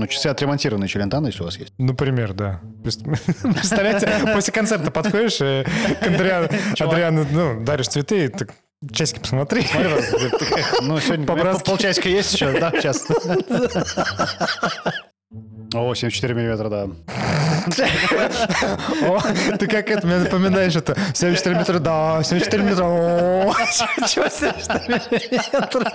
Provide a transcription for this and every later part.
Ну, часы отремонтированные Челентано, если у вас есть. Например, да. Представляете, после концерта подходишь к Андриану, Адриану, ну, даришь цветы, так часики посмотри. Ну, сегодня полчасика есть еще, да, сейчас. О, 74 миллиметра, да. О, ты как это мне напоминаешь это? 74 миллиметра, да, 74 миллиметра. О, чего 74 миллиметра?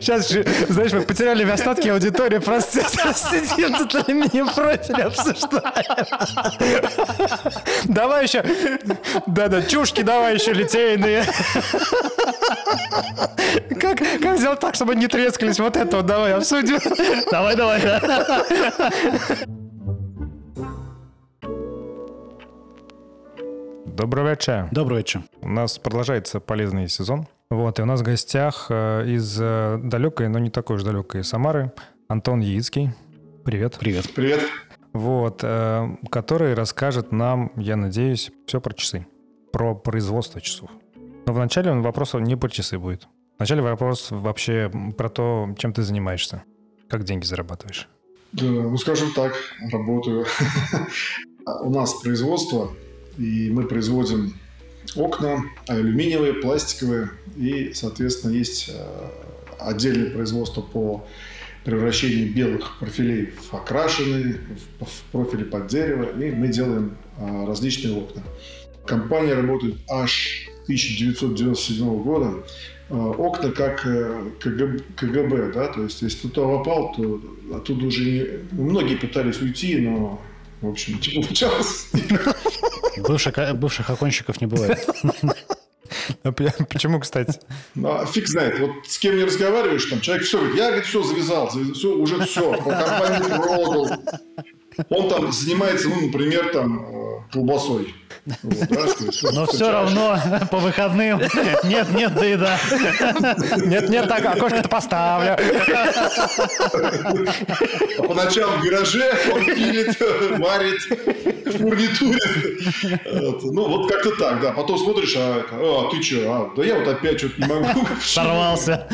Сейчас, знаешь, мы потеряли в остатке аудитории, просто сидим тут алюминием профиль обсуждаем. Давай еще, да-да, чушки давай еще литейные. Как, как сделать так, чтобы не трескались? Вот это вот давай обсудим. Давай, давай, да. Добрый вечер. Добрый вечер. У нас продолжается полезный сезон. Вот, и у нас в гостях э, из э, далекой, но не такой уж далекой Самары Антон Яицкий. Привет. Привет. Привет. Вот, э, который расскажет нам, я надеюсь, все про часы, про производство часов. Но вначале он вопрос не про часы будет. Вначале вопрос вообще про то, чем ты занимаешься, как деньги зарабатываешь. Да, ну, скажем так, работаю. У нас производство, и мы производим окна, алюминиевые, пластиковые, и, соответственно, есть отдельное производство по превращению белых профилей в окрашенные, в профили под дерево, и мы делаем различные окна. Компания работает аж 1997 года. Окна как КГБ, КГБ, да, то есть если туда попал, то оттуда уже не... Многие пытались уйти, но, в общем, не получалось. Бывших, бывших оконщиков не бывает. А почему, кстати? А, фиг знает. Вот с кем не разговариваешь, там человек все говорит, я говорит, все завязал, все, уже все, по компании продал. Он там занимается, ну, например, там колбасой. Вот, да, Но все равно по выходным нет, нет, да и да. Нет, нет, так окошко-то поставлю. А по ночам в гараже он пилит, варит, фурнитуре. Вот. Ну, вот как-то так, да. Потом смотришь, а, а ты что? А, да я вот опять что-то не могу. Сорвался.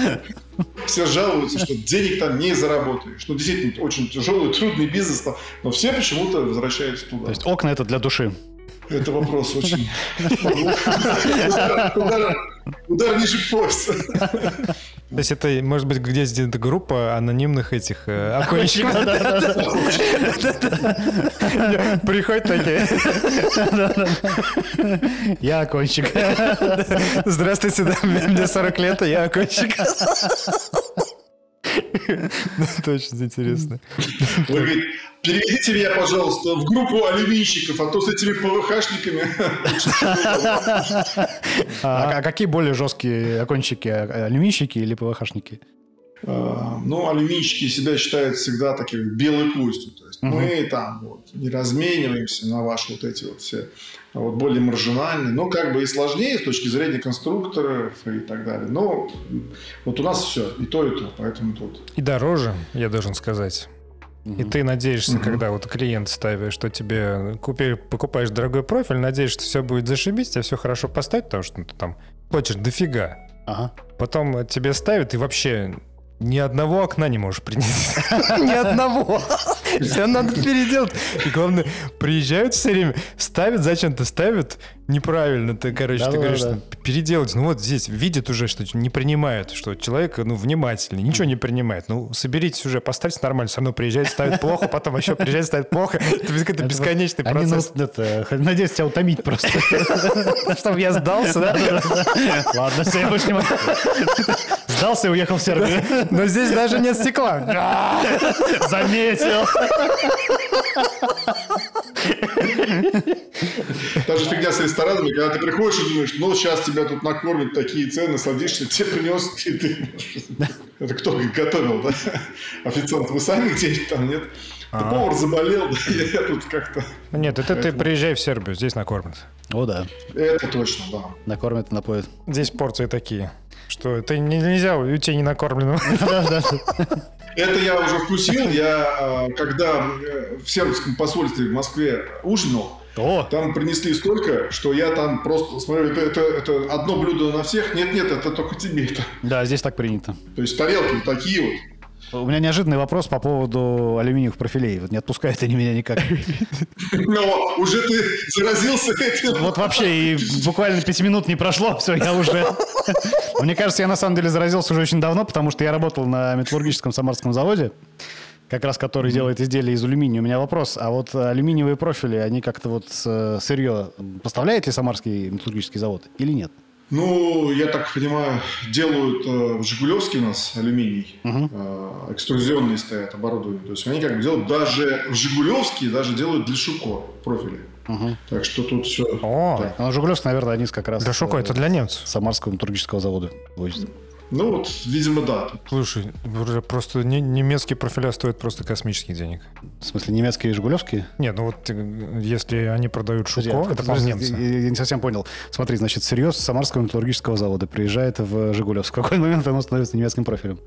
Все жалуются, что денег там не заработаешь. Ну, действительно, очень тяжелый, трудный бизнес, но все почему-то возвращаются туда. То есть окна это для души. Это вопрос очень... Удар ниже пояса. То есть это, может быть, где-то группа анонимных этих окончиков. Приходят такие. Я окончик. Здравствуйте, мне 40 лет, а я окончик. Это очень интересно. Вы говорите, переведите меня, пожалуйста, в группу алюминщиков, а то с этими ПВХшниками... А какие более жесткие окончики? Алюминщики или ПВХшники? Ну, алюминщики себя считают всегда такими белой костью. То есть мы там вот не размениваемся на ваши вот эти вот все вот более маржинальные, но как бы и сложнее с точки зрения конструкторов и так далее. Но вот у нас все, и то, и то, поэтому тут. И дороже, я должен сказать. И ты надеешься, когда вот клиент ставит, что тебе купи, покупаешь дорогой профиль, надеешься, что все будет зашибись, тебя все хорошо поставить, потому что ты там хочешь дофига. Ага. Потом тебе ставят, и вообще ни одного окна не можешь принести. Ни одного. Все надо переделать. И главное, приезжают все время, ставят, зачем-то ставят неправильно. Ты, короче, ты говоришь, переделать. Ну вот здесь видят уже, что не принимают, что человек, ну, внимательный, ничего не принимает. Ну, соберитесь уже, поставьте нормально, все равно приезжает, ставит плохо, потом еще приезжает, ставит плохо. Это бесконечный процесс. Надеюсь, тебя утомить просто. Чтобы я сдался, да? Ладно, все, я больше не могу. Сдался и уехал в Сербию. Но здесь даже нет стекла. Заметил. Та же фигня с ресторанами, когда ты приходишь и думаешь, ну, сейчас тебя тут накормят такие цены, садишься, тебе принес, и ты... Это кто готовил, да? Официант, вы сами где-нибудь там, нет? Да повар заболел, да, я тут как-то... Нет, это ты приезжай в Сербию, здесь накормят. О, да. Это точно, да. Накормят и напоят. Здесь порции такие, что это нельзя уйти не накормленным. Это я уже вкусил. Я когда в сербском посольстве в Москве ужинал, О. там принесли столько, что я там просто смотрю, это, это, это одно блюдо на всех. Нет, нет, это только тебе это. Да, здесь так принято. То есть тарелки такие вот. У меня неожиданный вопрос по поводу алюминиевых профилей. Вот не отпускают они меня никак. Но уже ты заразился этим. Вот вообще, и буквально пяти минут не прошло, все, я уже... Мне кажется, я на самом деле заразился уже очень давно, потому что я работал на металлургическом самарском заводе, как раз который делает изделия из алюминия. У меня вопрос, а вот алюминиевые профили, они как-то вот э, сырье поставляет ли самарский металлургический завод или нет? Ну, я так понимаю, делают э, в Жигулевске у нас алюминий, э, экструзионные стоят оборудование. То есть они как бы делают даже в Жигулевске, даже делают для Шуко профили. Так что тут все. О, Ну, Жигулевск, наверное, они как раз... для Шоко э, это для немцев. Самарского металлургического завода возят. Ну вот, видимо, да. Слушай, просто не- немецкие профиля стоят просто космических денег. В смысле, немецкие и жигулевские? Нет, ну вот э, если они продают Шуко, а, это по-моему немцы. Я, я не совсем понял. Смотри, значит, сырье с Самарского металлургического завода приезжает в Жигулевск. В какой момент оно становится немецким профилем?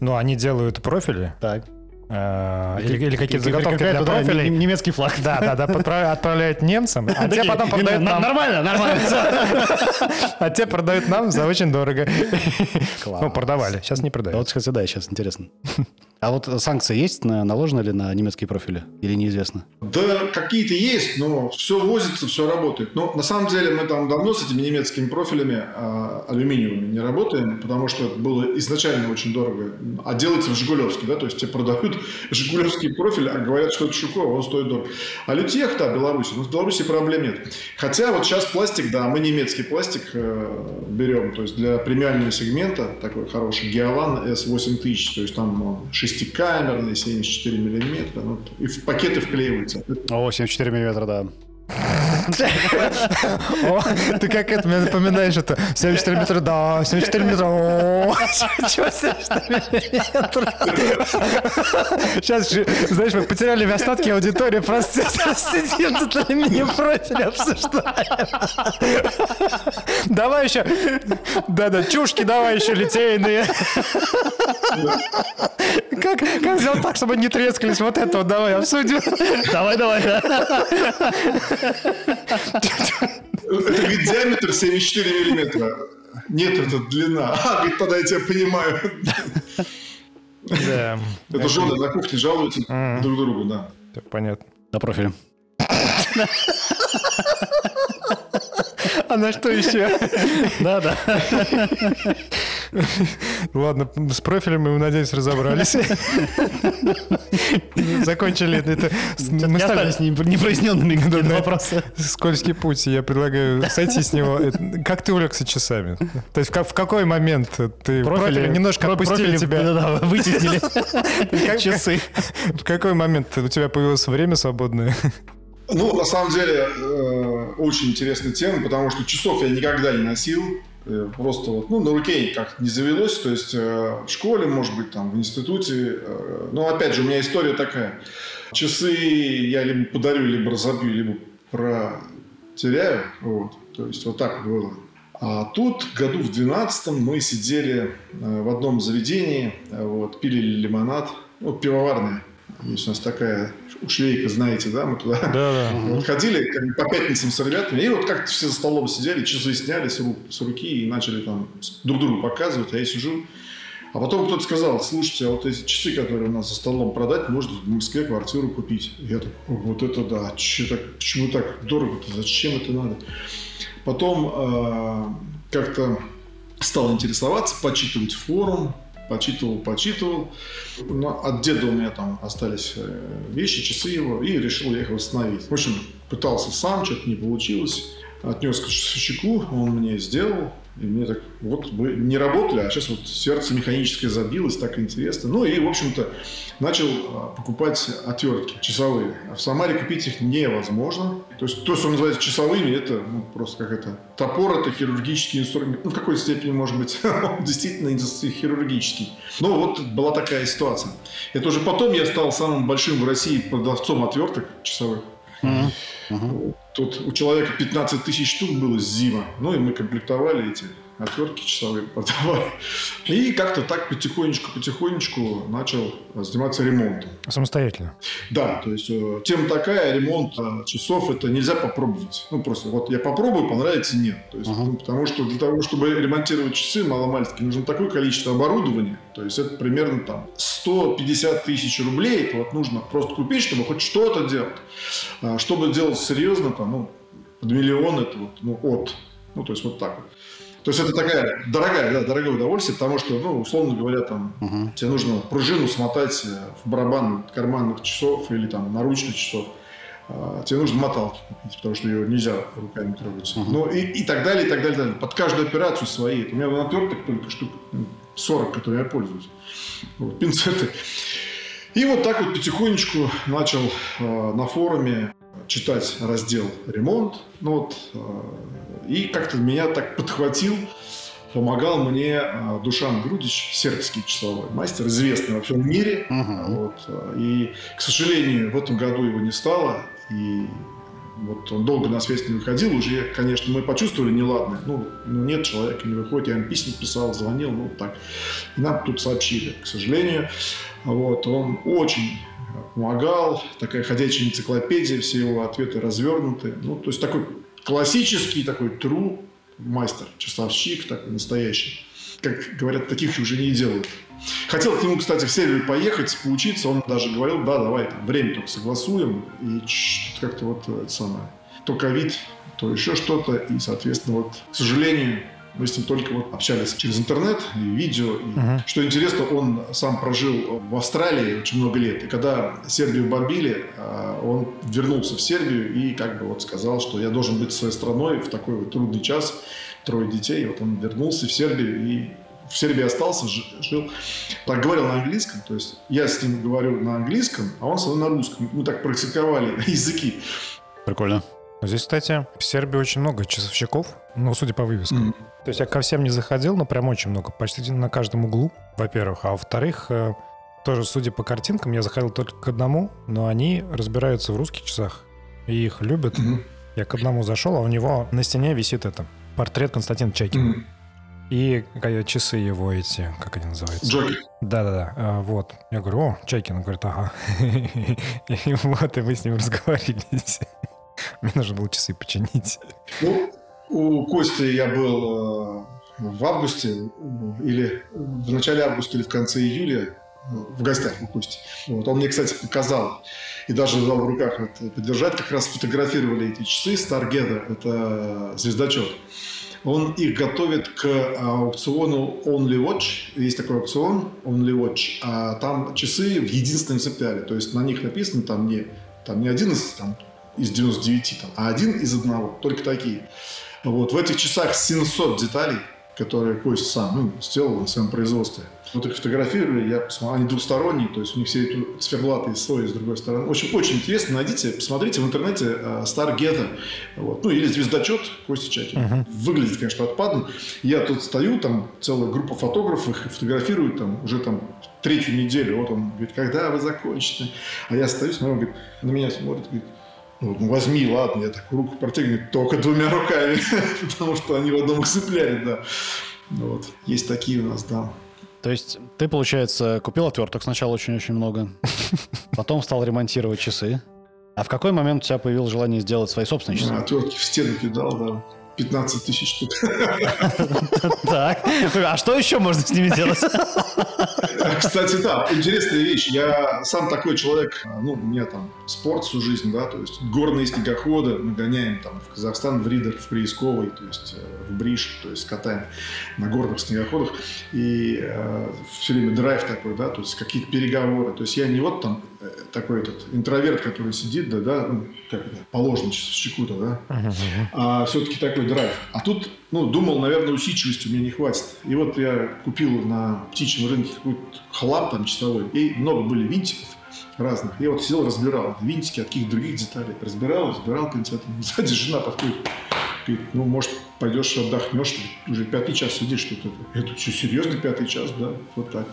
Ну, они делают профили Так. Э, или, или какие-то заготовки для профилей. нем- немецкий флаг. Да, да, да, отправляют немцам, а те потом «Не, продают на- нам. Нормально, нормально. А те продают нам за очень дорого. Класс. Ну, продавали, сейчас не Да продают. вот, кстати, да, сейчас интересно. А вот санкции есть, на- наложены ли на немецкие профили? Или неизвестно? Да, какие-то есть, но все возится, все работает. Но на самом деле мы там давно с этими немецкими профилями а, алюминиевыми не работаем, потому что это было изначально очень дорого. А делается в Жигулевске, да, то есть тебе продают жигулевский профиль, а говорят, что это Шуко, а он стоит дорого. А лютех, да, Беларуси, но в Беларуси проблем нет. Хотя вот сейчас пластик, да, мы немецкий пластик э, берем, то есть для премиального сегмента такой хороший Геолан S8000, то есть там он шестикамерный, 74 миллиметра, ну, и в пакеты вклеиваются. О, 74 миллиметра, да. Ты как это мне напоминаешь это 74 метра, да, 74 метра, чего 74 метра? Сейчас, знаешь, мы потеряли в остатки аудитории, просто сидим тут алюминием профиль обсуждаем. Давай еще, да-да, чушки давай еще литейные. Как, как сделать так, чтобы не трескались? Вот это вот давай обсудим. Давай, давай. Это говорит, диаметр 74 миллиметра. Нет, это длина. А, говорит, тогда я тебя понимаю. Да, Это жены на кухне жалуются друг другу, да. так понятно. На профиле. А на что еще? Да, да. Ладно, с профилем мы, надеюсь, разобрались. Закончили это. Мы стали- остались не- непроясненными вопросы. Скользкий путь. Я предлагаю сойти с него. Как ты увлекся часами? То есть в ка- в какой момент ты профили немножко отпустили тебя? Да-да, вытеснили. Как- Часы. В какой момент у тебя появилось время свободное? Ну, на самом деле, э, очень интересная тема, потому что часов я никогда не носил. Э, Просто вот, ну, на руке как не завелось. То есть э, в школе, может быть, там, в институте. э, Но, опять же, у меня история такая. Часы я либо подарю, либо разобью, либо протеряю. Вот. То есть вот так было. А тут году в 12 мы сидели э, в одном заведении, э, вот, пили лимонад, ну, пивоварня. Есть у нас такая ушлейка, знаете, да, мы туда Да-да. вот ходили как бы по пятницам с ребятами, и вот как-то все за столом сидели, часы сняли с, рук- с руки и начали там друг другу показывать, а я сижу. А потом кто-то сказал, слушайте, а вот эти часы, которые у нас за столом продать, можно в Москве квартиру купить. Я такой, «О, вот это да, че так, почему так дорого-то, зачем это надо? Потом э, как-то стал интересоваться, почитывать форум, почитывал, почитывал. Но от деда у меня там остались э, вещи, часы его, и решил я их восстановить. В общем, пытался сам, что-то не получилось. Отнес к Шичаку, он мне сделал. И мне так, вот вы не работали, а сейчас вот сердце механическое забилось, так интересно. Ну и, в общем-то, начал а, покупать отвертки часовые. А в Самаре купить их невозможно. То есть то, что называется часовыми, это ну, просто как это... Топор – это хирургический инструмент. Ну, в какой-то степени, может быть, он действительно хирургический. Но вот была такая ситуация. Это уже потом я стал самым большим в России продавцом отверток часовых. Тут у человека 15 тысяч штук было зима. Ну, и мы комплектовали эти отвертки часовые продавали. И как-то так потихонечку-потихонечку начал заниматься ремонтом. Самостоятельно? Да, то есть э, тема такая, ремонт э, часов это нельзя попробовать. Ну, просто вот я попробую, понравится, нет. То есть, uh-huh. ну, потому что для того, чтобы ремонтировать часы маломальски, нужно такое количество оборудования. То есть это примерно там 150 тысяч рублей. Это вот нужно просто купить, чтобы хоть что-то делать. А чтобы делать серьезно, там, ну, под миллион это вот, ну, от. Ну, то есть вот так вот. То есть это такая дорогая, да, дорогое удовольствие, потому что, ну, условно говоря, там угу. тебе нужно пружину смотать э, в барабан карманных часов или там наручных часов. А, тебе нужно моталки купить, потому что ее нельзя руками трогать. Угу. Ну и, и так далее, и так далее, и так далее. Под каждую операцию свои. У меня натертых только штук 40, которые я пользуюсь. Вот, пинцеты. И вот так вот потихонечку начал э, на форуме читать раздел «Ремонт». Ну, вот, э, и как-то меня так подхватил, помогал мне э, Душан Грудич, сербский часовой мастер, известный во всем мире. Uh-huh. Вот, э, и, к сожалению, в этом году его не стало. И вот он долго на связь не выходил, уже, конечно, мы почувствовали неладное. Ну, ну нет, человека не выходит, я им письма писал, звонил, ну так. И нам тут сообщили, к сожалению. Вот, он очень помогал, такая ходячая энциклопедия, все его ответы развернуты. Ну, то есть такой классический такой тру мастер, часовщик такой настоящий. Как говорят, таких уже не делают. Хотел к нему, кстати, в Сербию поехать, поучиться. Он даже говорил, да, давай, там, время только согласуем. И как-то вот это самое. То ковид, то еще что-то. И, соответственно, вот, к сожалению, мы с ним только вот общались через интернет и видео. И, uh-huh. Что интересно, он сам прожил в Австралии очень много лет. И когда Сербию бомбили, а, он вернулся в Сербию и как бы вот сказал, что я должен быть своей страной в такой вот трудный час. Трое детей. И вот он вернулся в Сербию и в Сербии остался, жил. Так говорил на английском. То есть я с ним говорю на английском, а он со мной на русском. Мы так практиковали языки. Прикольно. Здесь, кстати, в Сербии очень много часовщиков, ну, судя по вывескам. Mm. То есть я ко всем не заходил, но прям очень много, почти на каждом углу, во-первых. А во-вторых, э, тоже, судя по картинкам, я заходил только к одному, но они разбираются в русских часах и их любят. Mm-hmm. Я к одному зашел, а у него на стене висит это портрет Константина Чайкина. Mm-hmm. И часы его эти, как они называются? Джоки. Да-да-да, а, вот. Я говорю, о, Чайкин. Он говорит, ага. И вот, и мы с ним разговаривались. Мне нужно было часы починить. Ну, у Кости я был э, в августе или в начале августа или в конце июля в гостях у Кости. Вот. Он мне, кстати, показал и даже дал в руках вот, подержать. Как раз фотографировали эти часы Stargather. Это звездочет. Он их готовит к аукциону Only Watch. Есть такой аукцион Only Watch. А там часы в единственном экземпляре. То есть на них написано там не, там не 11 там, из 99, там, а один из одного. Только такие. Вот. В этих часах 700 деталей, которые Кость сам ну, сделал на своем производстве. Вот их фотографировали, я посмотрел, они двусторонние, то есть у них все эти циферблаты слои с другой стороны. Очень, очень интересно, найдите, посмотрите в интернете uh, Stargazer, вот, ну или звездочет Кости Чакина. Uh-huh. Выглядит, конечно, отпадно. Я тут стою, там целая группа фотографов их фотографируют там уже там третью неделю. Вот он говорит, когда вы закончите? А я стою, смотрю, он говорит, на меня смотрит, говорит, ну, ну, возьми, ладно, я так руку протягиваю только двумя руками, потому что они в одном экземпляре, да. Вот. Есть такие у нас, да. То есть ты, получается, купил отверток сначала очень-очень много, потом стал ремонтировать часы. А в какой момент у тебя появилось желание сделать свои собственные часы? Отвертки в стену кидал, да. 15 тысяч штук. Так, а что еще можно с ними делать? Кстати, да, интересная вещь. Я сам такой человек, ну, у меня там спорт всю жизнь, да, то есть горные снегоходы мы гоняем там в Казахстан, в Ридер, в Приисковый, то есть э, в Бриш, то есть катаем на горных снегоходах. И э, все время драйв такой, да, то есть какие-то переговоры. То есть я не вот там такой этот интроверт, который сидит, да, да, ну, как это, положено чеку-то, да, uh-huh. а все-таки такой драйв. А тут, ну, думал, наверное, усидчивости у меня не хватит. И вот я купил на птичьем рынке какой-то хлам там часовой, и много были винтиков разных. Я вот сидел, разбирал винтики от каких-то других деталей. Разбирал, разбирал концертом. Сзади жена подходит. Говорит, ну, может, пойдешь отдохнешь, ты уже пятый час сидишь что-то. Это что, серьезно пятый час, да? Вот так.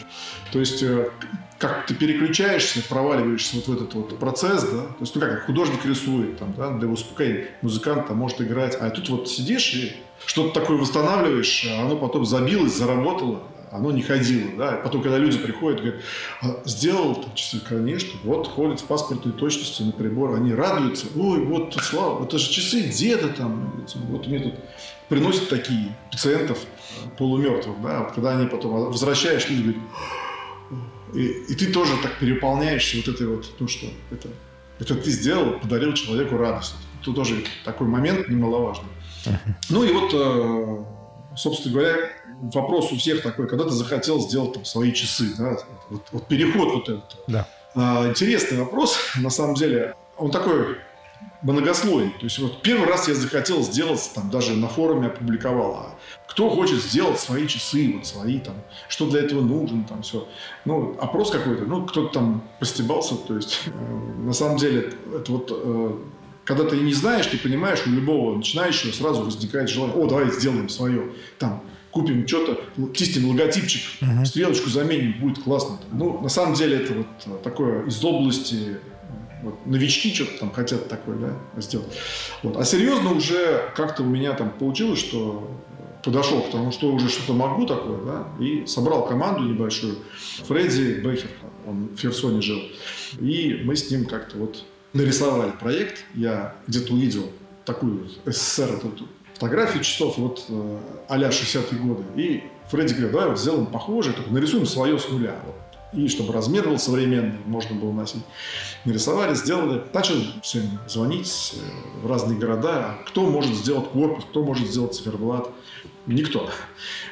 То есть, э, как ты переключаешься, проваливаешься вот в этот вот процесс, да? То есть, ну как, художник рисует, там, да, для успокоения, музыкант там может играть, а тут вот сидишь и что-то такое восстанавливаешь, а оно потом забилось, заработало, оно не ходило, да, потом, когда люди приходят, говорят, а сделал там часы, конечно, вот ходят в паспортной точности на прибор, они радуются, ой, вот, слава, это же часы деда там, вот мне тут приносят такие пациентов полумертвых, да, вот когда они потом возвращаешь, люди говорят, и, и ты тоже так переполняешься вот этой вот, ну что, это, это ты сделал, подарил человеку радость. Тут тоже такой момент немаловажный. Ну и вот, э, собственно говоря, вопрос у всех такой, когда ты захотел сделать там свои часы, да, вот, вот переход вот этот. Да. А, интересный вопрос, на самом деле. Он такой многослойный. То есть вот первый раз я захотел сделать, там даже на форуме опубликовал, а кто хочет сделать свои часы, вот свои там, что для этого нужно, там все. Ну, опрос какой-то, ну, кто-то там постебался, то есть э, на самом деле это вот э, когда ты не знаешь, ты понимаешь, у любого начинающего сразу возникает желание, о, давай сделаем свое, там, купим что-то, чистим логотипчик, uh-huh. стрелочку заменим, будет классно. Ну, на самом деле это вот э, такое из области вот, новички что-то там хотят такое да, сделать. Вот. А серьезно уже как-то у меня там получилось, что подошел к тому, что уже что-то могу такое, да, и собрал команду небольшую. Фредди Бехер, он в Херсоне жил. И мы с ним как-то вот нарисовали проект. Я где-то увидел такую СССР, эту фотографию часов вот э, а-ля 60-е годы. И Фредди говорит, давай вот сделаем похожее, только нарисуем свое с нуля. Вот. И чтобы размер был современный, можно было носить. Нарисовали, сделали. Начал всем звонить э, в разные города. Кто может сделать корпус, кто может сделать циферблат. Никто.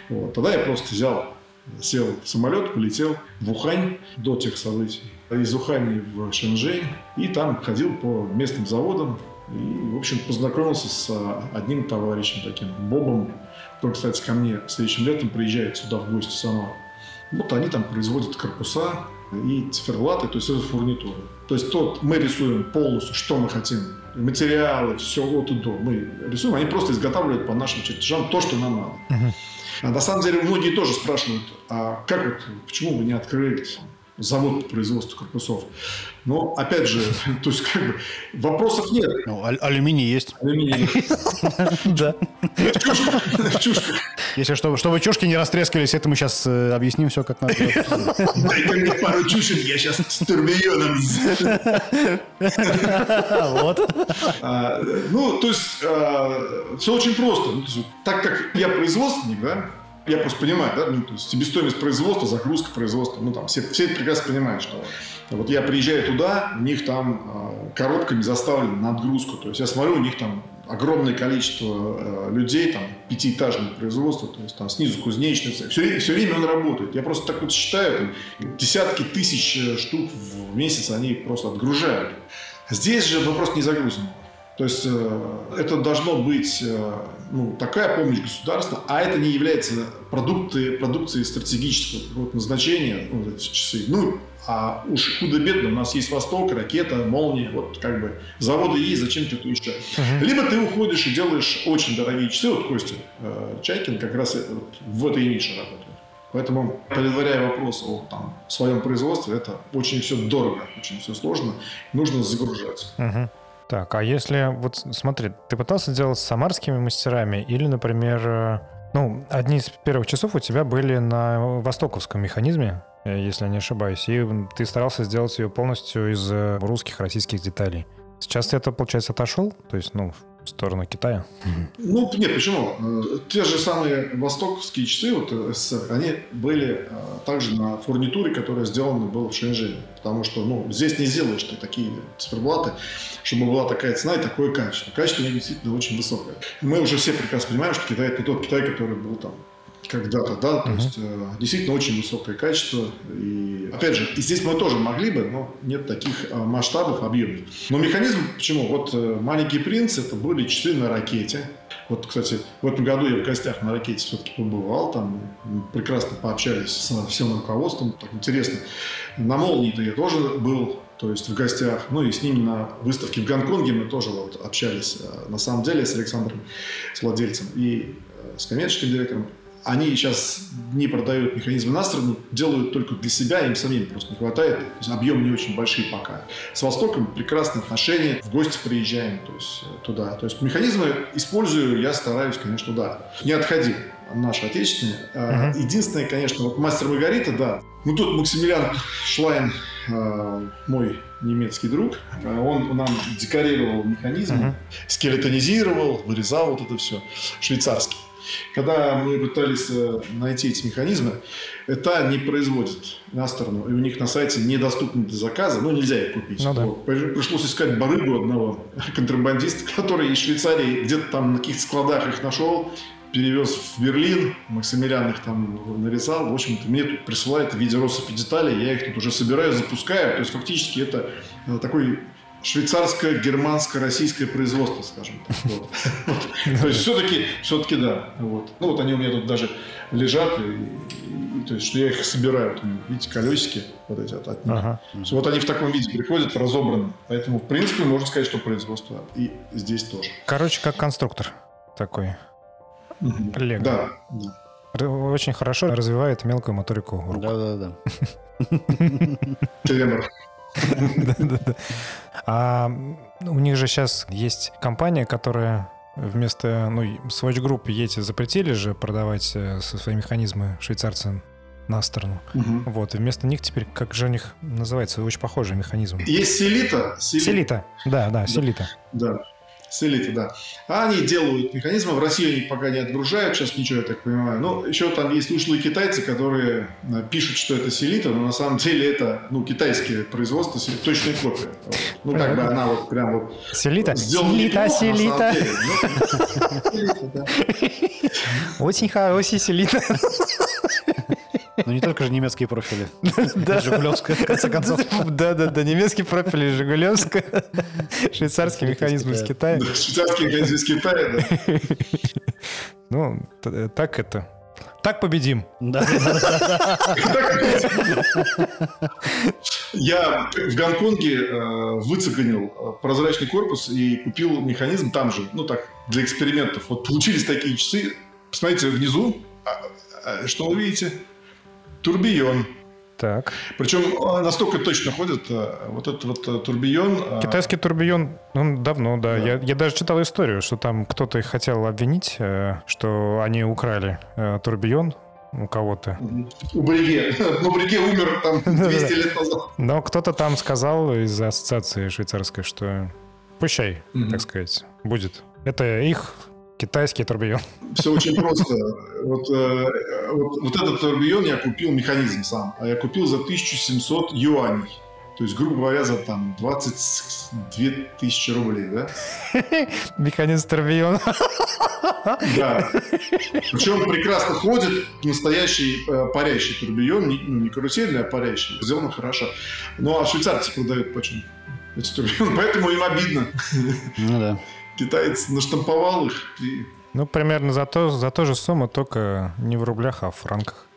Вот. Тогда я просто взял, сел в самолет, полетел в Ухань до тех событий из Ухани в Шэньчжэнь, и там ходил по местным заводам, и, в общем, познакомился с одним товарищем таким, Бобом, который, кстати, ко мне следующим летом приезжает сюда в гости сама. Вот они там производят корпуса и циферблаты, то есть это фурнитура. То есть тот, мы рисуем полностью, что мы хотим, материалы, все от и до. Мы рисуем, они просто изготавливают по нашим чертежам то, что нам надо. Uh-huh. А на самом деле многие тоже спрашивают, а как вот, почему вы не открыли завод по производству корпусов. Но, опять же, то есть, как бы, вопросов нет. Ну, а- алюминий есть. Алюминий Да. Чушка. Если чтобы, чтобы чушки не растрескались, это мы сейчас э, объясним все как надо. Дай-ка мне пару чушек, я сейчас с турбионом. Вот. А, ну, то есть, а, все очень просто. Ну, так как я производственник, да, я просто понимаю, да, ну, то есть себестоимость производства, загрузка производства, ну, там, все, все это прекрасно понимают, что вот я приезжаю туда, у них там э, коробками заставлена на отгрузку, то есть я смотрю, у них там огромное количество э, людей, там, пятиэтажное производство, то есть там снизу кузнечница, все, все время он работает. Я просто так вот считаю, там, десятки тысяч э, штук в месяц они просто отгружают. Здесь же мы просто не загрузим. То есть э, это должно быть э, ну, такая помощь государства, а это не является продукты, продукцией стратегического назначения, ну, эти часы. Ну, а уж худо-бедно, у нас есть Восток, ракета, молния, вот как бы заводы есть, зачем что-то еще. Uh-huh. Либо ты уходишь и делаешь очень дорогие часы, вот Костя э, Чайкин как раз вот, в этой нише работает. Поэтому, предваряя вопрос о там, своем производстве, это очень все дорого, очень все сложно, нужно загружать. Uh-huh. Так, а если, вот смотри, ты пытался делать с самарскими мастерами или, например, э, ну, одни из первых часов у тебя были на востоковском механизме, э, если я не ошибаюсь, и ты старался сделать ее полностью из э, русских, российских деталей. Сейчас ты это, получается, отошел? То есть, ну, в сторону Китая? Ну, нет, почему? Э, те же самые востокские часы, вот э, СССР, они были э, также на фурнитуре, которая сделана была в Шэньчжэне. Потому что, ну, здесь не сделаешь ты такие циферблаты, чтобы была такая цена и такое качество. Качество у них действительно очень высокое. Мы уже все прекрасно понимаем, что Китай – это тот Китай, который был там когда-то, да, то uh-huh. есть э, действительно очень высокое качество. И опять же, и здесь мы тоже могли бы, но нет таких э, масштабов, объемов. Но механизм, почему? Вот э, «Маленький принц» это были часы на ракете. Вот, кстати, в этом году я в гостях на ракете все-таки побывал, там прекрасно пообщались с всем руководством, так интересно. На «Молнии»-то я тоже был, то есть в гостях, ну и с ними на выставке в Гонконге мы тоже вот общались э, на самом деле с Александром, с владельцем и э, с коммерческим директором. Они сейчас не продают механизмы на сторону, делают только для себя, им самим просто не хватает. То есть объемы не очень большие пока. С Востоком прекрасные отношения, в гости приезжаем то есть, э, туда. То есть механизмы использую, я стараюсь, конечно, да. Не отходи наши отечественные. Uh-huh. Единственное, конечно, вот мастер Маргарита, да. Ну тут Максимилиан Шлайн, э, мой немецкий друг, э, он нам декорировал механизм, uh-huh. скелетонизировал, вырезал вот это все, швейцарский. Когда мы пытались э, найти эти механизмы, это не производит на сторону, и у них на сайте недоступны для заказа, ну нельзя их купить. Ну, да. Пришлось искать барыгу одного контрабандиста, который из Швейцарии где-то там на каких-то складах их нашел, перевез в Берлин, Максимилиан их там нарезал. В общем-то, мне тут присылают в виде россыпи деталей, я их тут уже собираю, запускаю. То есть, фактически, это э, такой швейцарское, германско, российское производство, скажем так. Вот. То есть все-таки, все-таки да. Вот. Ну вот они у меня тут даже лежат, и, и, то есть что я их собираю. Вот, видите, колесики вот эти от, от них. Ага. Вот они в таком виде приходят, разобраны. Поэтому, в принципе, можно сказать, что производство и здесь тоже. Короче, как конструктор такой. Лего. Да, да. Очень хорошо развивает мелкую моторику рук. Да, да, да. Тремор. А у них же сейчас есть компания, которая вместо, ну, Swatch Group Yeti запретили же продавать э, свои механизмы швейцарцам на сторону. Угу. Вот, и вместо них теперь, как же у них называется, очень похожий механизм. Есть селита. Селита, да, да, селита. Да. С элиты, да. А они делают механизмы, в Россию они пока не отгружают, сейчас ничего, я так понимаю. Но еще там есть ушлые китайцы, которые э, пишут, что это селита, но на самом деле это ну, китайские производства, точная копия. Ну, как бы она вот прям вот... Селита? Селита, селита. Ну, Очень хороший селита. Ну не только же немецкие профили. Жигулевская, в конце концов. Да-да-да, немецкие профили Жигулевская. Швейцарский механизм из Китая. Швейцарский механизм из Китая, да. Ну, так это. Так победим. Я в Гонконге э, выцегонил э, прозрачный корпус и купил механизм там же, ну так, для экспериментов. Вот получились такие часы. Посмотрите внизу, а, а, что вы видите? Турбион. Так. Причем а, настолько точно ходит а, вот этот вот а, турбион. Китайский турбион, он давно, да. да. Я, я даже читал историю, что там кто-то их хотел обвинить, э, что они украли э, турбион у кого-то. У Бриге. Ну, Бриге умер там 200 лет назад. Но кто-то там сказал из ассоциации швейцарской, что пущай, так сказать, будет. Это их Китайский турбион. Все очень просто. Вот, э, вот, вот этот турбион я купил, механизм сам, а я купил за 1700 юаней. То есть, грубо говоря, за там 22 тысячи рублей, да? Механизм турбиона. Да. Причем прекрасно ходит настоящий э, парящий турбион, не, ну, не карусельный, а парящий. Сделано хорошо. Ну, а швейцарцы продают почему? Эти турбионы, поэтому им обидно. Ну да китаец наштамповал их. И... Ну, примерно за, то, за ту же сумму, только не в рублях, а в франках.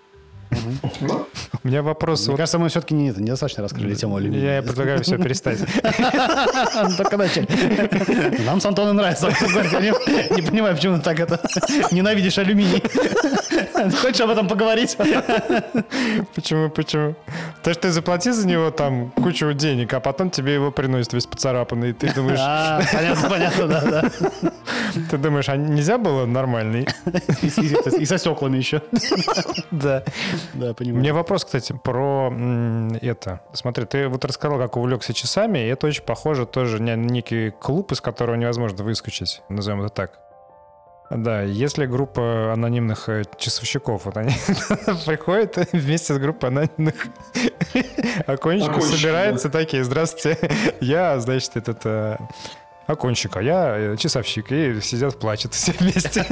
У меня вопрос... Мне кажется, мы все-таки не, недостаточно раскрыли тему алюминия. Я предлагаю все перестать. Только начали. Нам с Антоном нравится. Не понимаю, почему ты так это ненавидишь алюминий. Хочешь об этом поговорить? Почему, почему? То, что ты заплати за него там кучу денег, а потом тебе его приносят весь поцарапанный, и ты думаешь... А, понятно, понятно, да, да. Ты думаешь, а нельзя было нормальный? И со стеклами еще. Да. Да, понимаю. У меня вопрос, кстати, про это. Смотри, ты вот рассказал, как увлекся часами, и это очень похоже тоже на некий клуб, из которого невозможно выскочить, назовем это так. Да, если группа анонимных э, часовщиков, вот они приходят вместе с группой анонимных окончиков, собираются такие, здравствуйте, я, значит, этот э, окончик, а я э, часовщик, и сидят, плачут все вместе.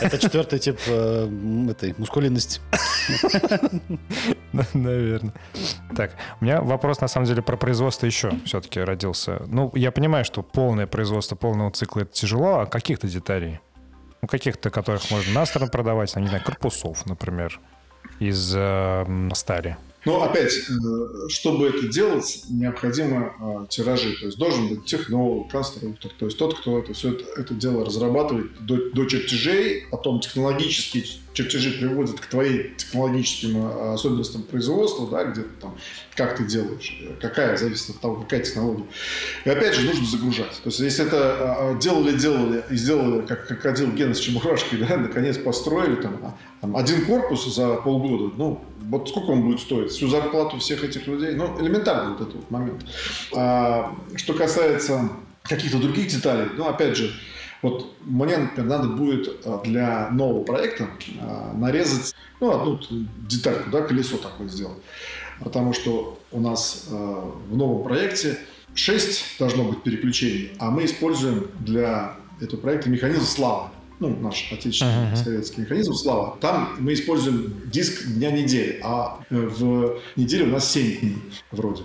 Это четвертый тип э, этой мускулинности. Наверное. Так, у меня вопрос, на самом деле, про производство еще все-таки родился. Ну, я понимаю, что полное производство полного цикла это тяжело, а каких-то деталей? Ну, каких-то, которых можно на сторону продавать, не знаю, корпусов, например, из э, стали. Но опять, э, чтобы это делать, необходимо э, тиражи. То есть должен быть технолог, конструктор. То есть тот, кто это, все это, это дело разрабатывает до, до чертежей, потом технологические чертежи приводят к твоим технологическим э, особенностям производства, да, где ты там, как ты делаешь, какая, зависит от того, какая технология. И опять же, нужно загружать. То есть если это делали-делали и сделали, как крокодил Гена с Чебурашкой, да, наконец построили а, там один корпус за полгода, ну, вот сколько он будет стоить? Всю зарплату всех этих людей? Ну, элементарно вот этот вот момент. А, что касается каких-то других деталей, ну, опять же, вот мне, например, надо будет а, для нового проекта а, нарезать, ну, одну детальку, да, колесо такое сделать. Потому что у нас а, в новом проекте 6 должно быть переключений, а мы используем для этого проекта механизм славы ну, наш отечественный uh-huh. советский механизм, слава, там мы используем диск дня недели, а э, в неделю у нас 7 дней вроде.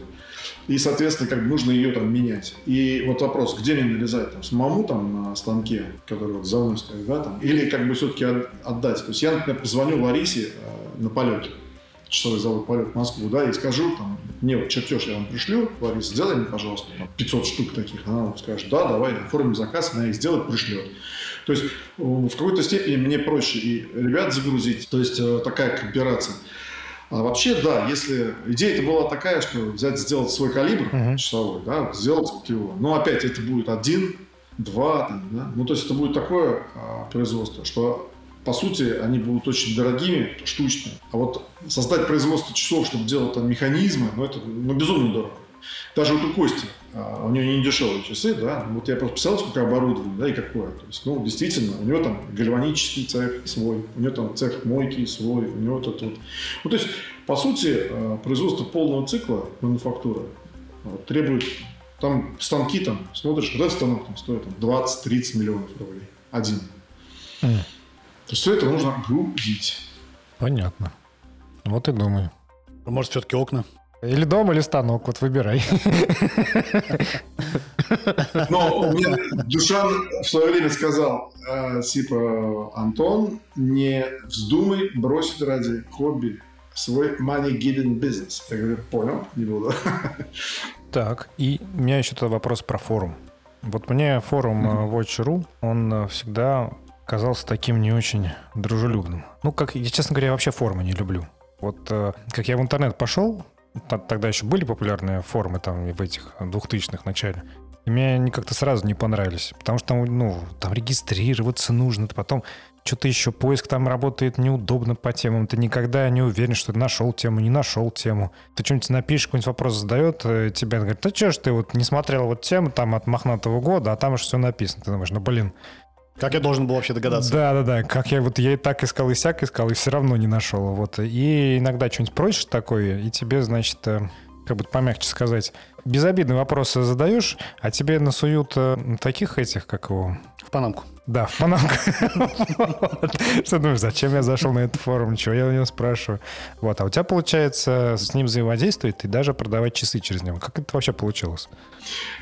И, соответственно, как бы нужно ее там менять. И вот вопрос, где мне нарезать? Там, самому там на станке, который вот за мной стоит, да, там, или как бы все-таки отдать. То есть я, например, позвоню Ларисе э, на полет, часовой завод полет в Москву, да, и скажу, там, мне вот чертеж я вам пришлю, Лариса, сделай мне, пожалуйста, там, 500 штук таких. Она вот скажет, да, давай, оформим заказ, она их сделает, пришлет. То есть в какой-то степени мне проще и ребят загрузить. То есть э, такая кооперация. А вообще, да, если идея-то была такая, что взять, сделать свой калибр uh-huh. часовой, да, сделать вот его. Но опять это будет один, два, там, да. Ну, то есть это будет такое а, производство, что по сути, они будут очень дорогими, штучные. А вот создать производство часов, чтобы делать там механизмы, ну, это ну, безумно дорого. Даже вот у Кости, у него не дешевые часы, да, вот я просто писал, сколько оборудования, да, и какое. То есть, ну, действительно, у него там гальванический цех свой, у него там цех мойки свой, у него тут вот. Ну, то есть, по сути, а, производство полного цикла мануфактуры вот, требует, там станки там, смотришь, вот этот станок там стоит там, 20-30 миллионов рублей. Один. Mm. То есть, все это нужно грузить. Понятно. Вот и думаю. Может, все-таки окна? Или дом, или станок, вот выбирай. Но мне Душан в свое время сказал, э, типа, Антон, не вздумай бросить ради хобби свой money giving business. Я говорю, понял, не буду. Так, и у меня еще тогда вопрос про форум. Вот мне форум mm-hmm. Watch.ru, он э, всегда казался таким не очень дружелюбным. Ну, как, я, честно говоря, я вообще форумы не люблю. Вот как я в интернет пошел, тогда еще были популярные формы там в этих двухтысячных начале. И мне они как-то сразу не понравились, потому что там, ну, там регистрироваться нужно, потом что-то еще поиск там работает неудобно по темам, ты никогда не уверен, что ты нашел тему, не нашел тему. Ты что-нибудь напишешь, какой-нибудь вопрос задает э, тебе, говорит, да что ж ты вот не смотрел вот тему там от мохнатого года, а там уж все написано. Ты думаешь, ну блин, как я должен был вообще догадаться? Да, да, да. Как я вот я и так искал, и сяк искал, и все равно не нашел. Вот. И иногда что-нибудь просишь такое, и тебе, значит, э, как бы помягче сказать, безобидные вопросы задаешь, а тебе насуют э, таких этих, как его... В панамку. Да, в панамку. Что думаешь, зачем я зашел на этот форум, чего я у него спрашиваю? Вот, а у тебя, получается, с ним взаимодействовать и даже продавать часы через него. Как это вообще получилось?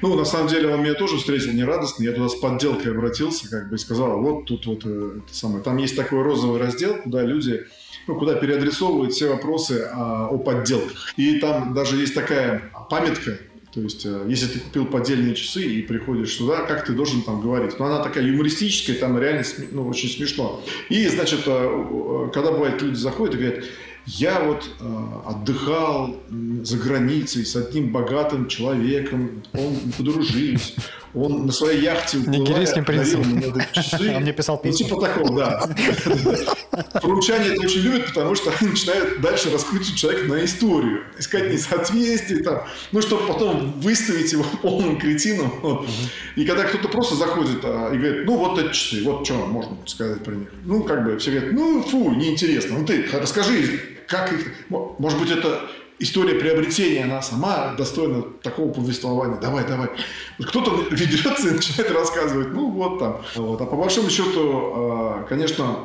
Ну, на самом деле, он меня тоже встретил нерадостно. Я туда с подделкой обратился, как бы, и сказал, вот тут вот э, это самое. Там есть такой розовый раздел, куда люди ну, куда переадресовывают все вопросы о, о подделках. И там даже есть такая памятка, то есть, э, если ты купил поддельные часы и приходишь сюда, как ты должен там говорить? Но ну, она такая юмористическая, там реально ну, очень смешно. И, значит, э, когда бывает, люди заходят и говорят, я вот э, отдыхал за границей с одним богатым человеком, он подружились, он на своей яхте Нигерийским принцем. часы. Он мне писал письма. Ну, типа такого, да. Поручане это очень любят, потому что они начинают дальше раскрутить человека на историю. Искать несоответствие, там, ну, чтобы потом выставить его полным кретином. Вот. И когда кто-то просто заходит а, и говорит, ну, вот эти часы, вот что можно сказать про них. Ну, как бы все говорят, ну, фу, неинтересно. Ну, ты расскажи, как их... Может быть, это история приобретения, она сама достойна такого повествования. Давай, давай. Кто-то ведется и начинает рассказывать, ну вот там. Вот. А по большому счету, а, конечно,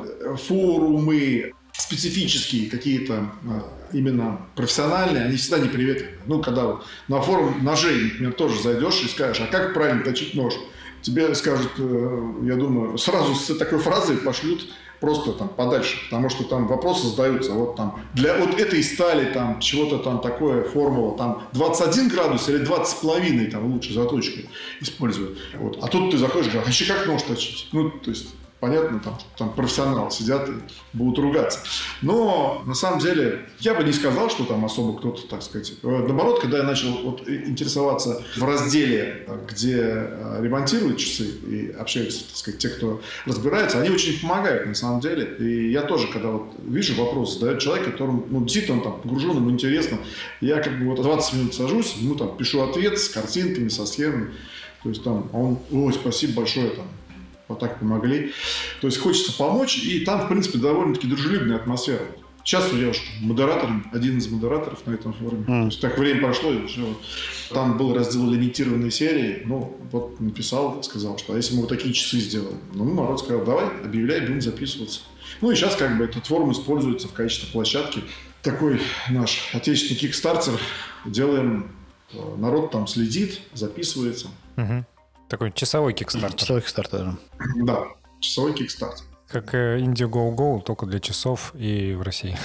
форумы, специфические какие-то а, именно профессиональные, они всегда неприветливы. Ну, когда на форум ножей, например, тоже зайдешь и скажешь, а как правильно точить нож? Тебе скажут, э, я думаю, сразу с такой фразой пошлют просто там подальше, потому что там вопросы задаются, вот там, для вот этой стали там чего-то там такое, формула, там 21 градус или 20 с половиной там лучше заточку использовать. Вот. А тут ты заходишь говоришь, а как нож точить? Ну, то есть понятно, там, там профессионалы сидят и будут ругаться. Но на самом деле я бы не сказал, что там особо кто-то, так сказать. Э, наоборот, когда я начал вот интересоваться в разделе, где э, ремонтируют часы и общаются, так сказать, те, кто разбирается, они очень помогают на самом деле. И я тоже, когда вот вижу вопрос, задает человек, которому, ну, действительно он там погружен, ему интересно, я как бы вот 20 минут сажусь, ему там пишу ответ с картинками, со схемами. То есть там он, ой, спасибо большое, там, вот так помогли. То есть хочется помочь, и там, в принципе, довольно-таки дружелюбная атмосфера. Сейчас я уже модератор, один из модераторов на этом форуме. Mm. То есть так время прошло, и уже вот. Там был раздел лимитированной серии. Ну, вот написал, сказал, что а если мы вот такие часы сделаем? Ну, народ сказал, давай, объявляй, будем записываться. Ну и сейчас как бы этот форум используется в качестве площадки. Такой наш отечественный кикстартер. Делаем, э, народ там следит, записывается. Угу. Такой часовой кикстартер. Часовой кикстартер. Да, часовой кикстартер. Как Indiegogo, только для часов и в России.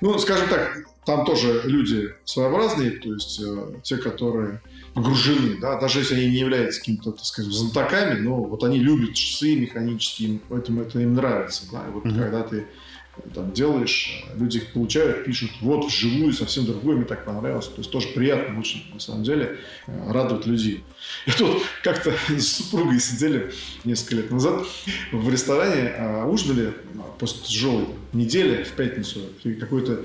Ну, скажем так, там тоже люди своеобразные, то есть э, те, которые погружены, да, даже если они не являются какими-то, так сказать, знатоками, но вот они любят часы механические, поэтому это им нравится, да, и вот mm-hmm. когда ты там делаешь, люди их получают, пишут, вот вживую совсем другое, мне так понравилось. То есть тоже приятно очень, на самом деле, э, радовать людей. И тут как-то с супругой сидели несколько лет назад в ресторане, а, ужинали после тяжелой недели в пятницу, и какой-то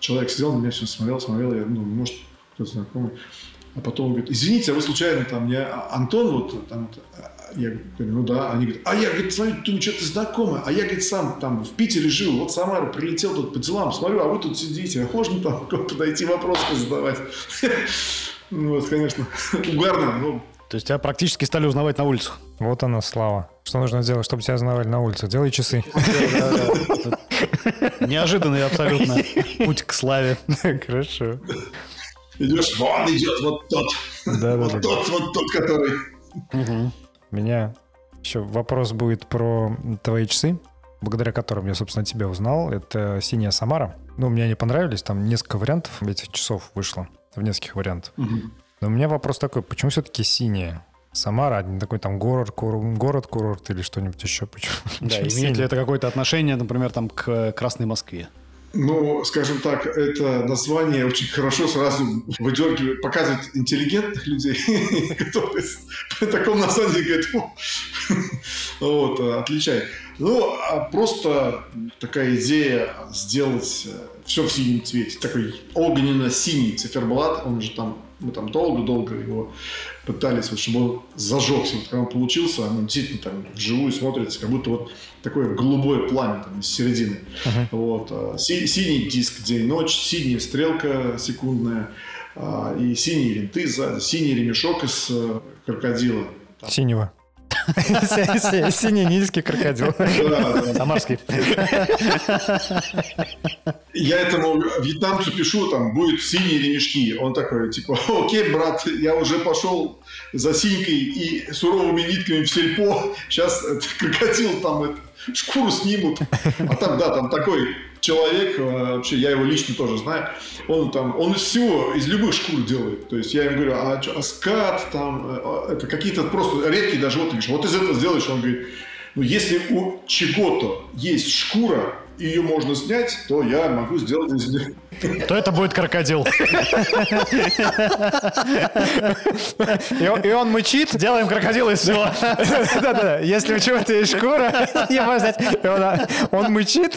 человек сидел на меня все смотрел, смотрел, я ну, может, кто-то знакомый. А потом он говорит, извините, а вы случайно там не Антон, вот там, я говорю, ну да. Они говорят, а я, говорит, смотрю, думаю, что-то знакомое. А я, говорит, сам там в Питере жил, вот Самару прилетел тут по делам, смотрю, а вы тут сидите. А можно там подойти вопросы задавать? Ну, вот, конечно, угарно, но то есть тебя практически стали узнавать на улицу. Вот она, слава. Что нужно сделать, чтобы тебя узнавали на улице? Делай часы. Неожиданный абсолютно путь к славе. Хорошо. Идешь, вон идет вот тот. Вот тот, вот тот, который меня еще вопрос будет про твои часы, благодаря которым я, собственно, тебя узнал. Это синяя Самара. Ну, мне они понравились, там несколько вариантов этих часов вышло, в нескольких вариантах. Угу. Но у меня вопрос такой, почему все-таки синяя? Самара, а не такой там город, курорт, город, курорт или что-нибудь еще. Почему? Да, имеет ли это какое-то отношение, например, там к Красной Москве? Ну, скажем так, это название очень хорошо сразу выдергивает, показывает интеллигентных людей, которые по такому названию говорят, вот, отличает. Ну, а просто такая идея сделать э, все в синем цвете, такой огненно-синий циферблат, он же там, мы там долго-долго его пытались, вот, чтобы он зажегся. Вот, когда он получился, он действительно там вживую смотрится, как будто вот такое голубое пламя там из середины. Uh-huh. Вот, а, си- синий диск день-ночь, синяя стрелка секундная, а, и синие винты сзади, синий ремешок из э, крокодила. Синего. Синий низкий крокодил. Самарский. Я этому вьетнамцу пишу, там, будет синие ремешки. Он такой, типа, окей, брат, я уже пошел за синькой и суровыми нитками в сельпо. Сейчас крокодил там это, шкуру снимут. А там, да, там такой человек, э, вообще, я его лично тоже знаю, он там, он из всего, из любых шкур делает. То есть я ему говорю, а, а скат, там, э, а, это какие-то просто редкие даже, вот, вот из этого сделаешь, он говорит, ну, если у чего-то есть шкура, ее можно снять, то я могу сделать из нее. То это будет крокодил. И он мычит. Делаем крокодил из всего. Да-да-да. Если у чего-то есть шкура, я могу сказать, он мычит.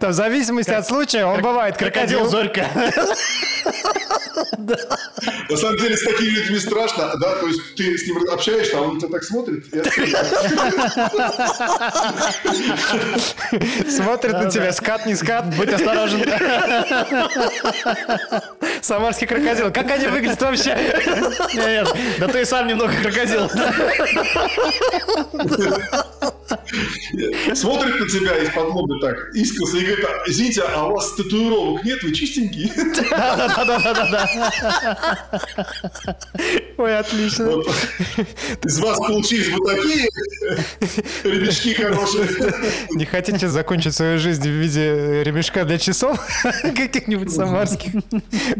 В зависимости от случая он бывает крокодил. Зорька. На самом деле с такими людьми страшно, да, то есть ты с ним общаешься, а он тебя так смотрит. Смотрит на тебя, скат, не скат, будь осторожен. Самарский крокодил. Как они выглядят вообще? Нет, да ты сам немного крокодил. Смотрит на тебя из-под лоба так, искоса, и говорит, «А, извините, а у вас татуировок нет, вы чистенький? Ой, отлично. Вот. Из вас получились бы такие ремешки хорошие. Не хотите закончить свою жизнь в виде ремешка для часов каких-нибудь самарских?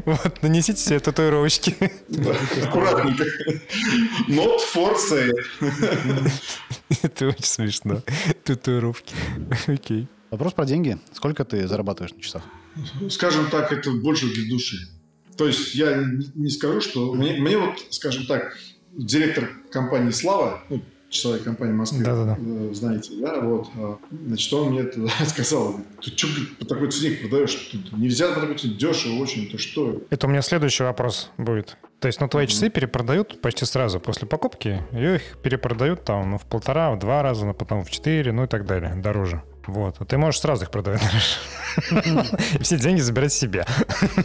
Вот, нанесите себе татуировочки. Да, Аккуратненько. Not for sale. Это очень смешно. Татуировки. Окей. Вопрос про деньги. Сколько ты зарабатываешь на часах? Скажем так, это больше для души. То есть я не не скажу, что... Мне, мне вот, скажем так, директор компании «Слава», ну, часовая компания в Москве, Да-да-да. э, знаете, да, вот, а, значит, он мне это сказал, ты что по такой цене продаешь? Тут Нельзя по такой цене, дешево очень, ты что? Это у меня следующий вопрос будет. То есть, ну, твои часы перепродают почти сразу после покупки, и их перепродают там ну, в полтора, в два раза, ну, потом в четыре, ну и так далее, дороже. Вот. А ты можешь сразу их продавать. И все деньги забирать себе.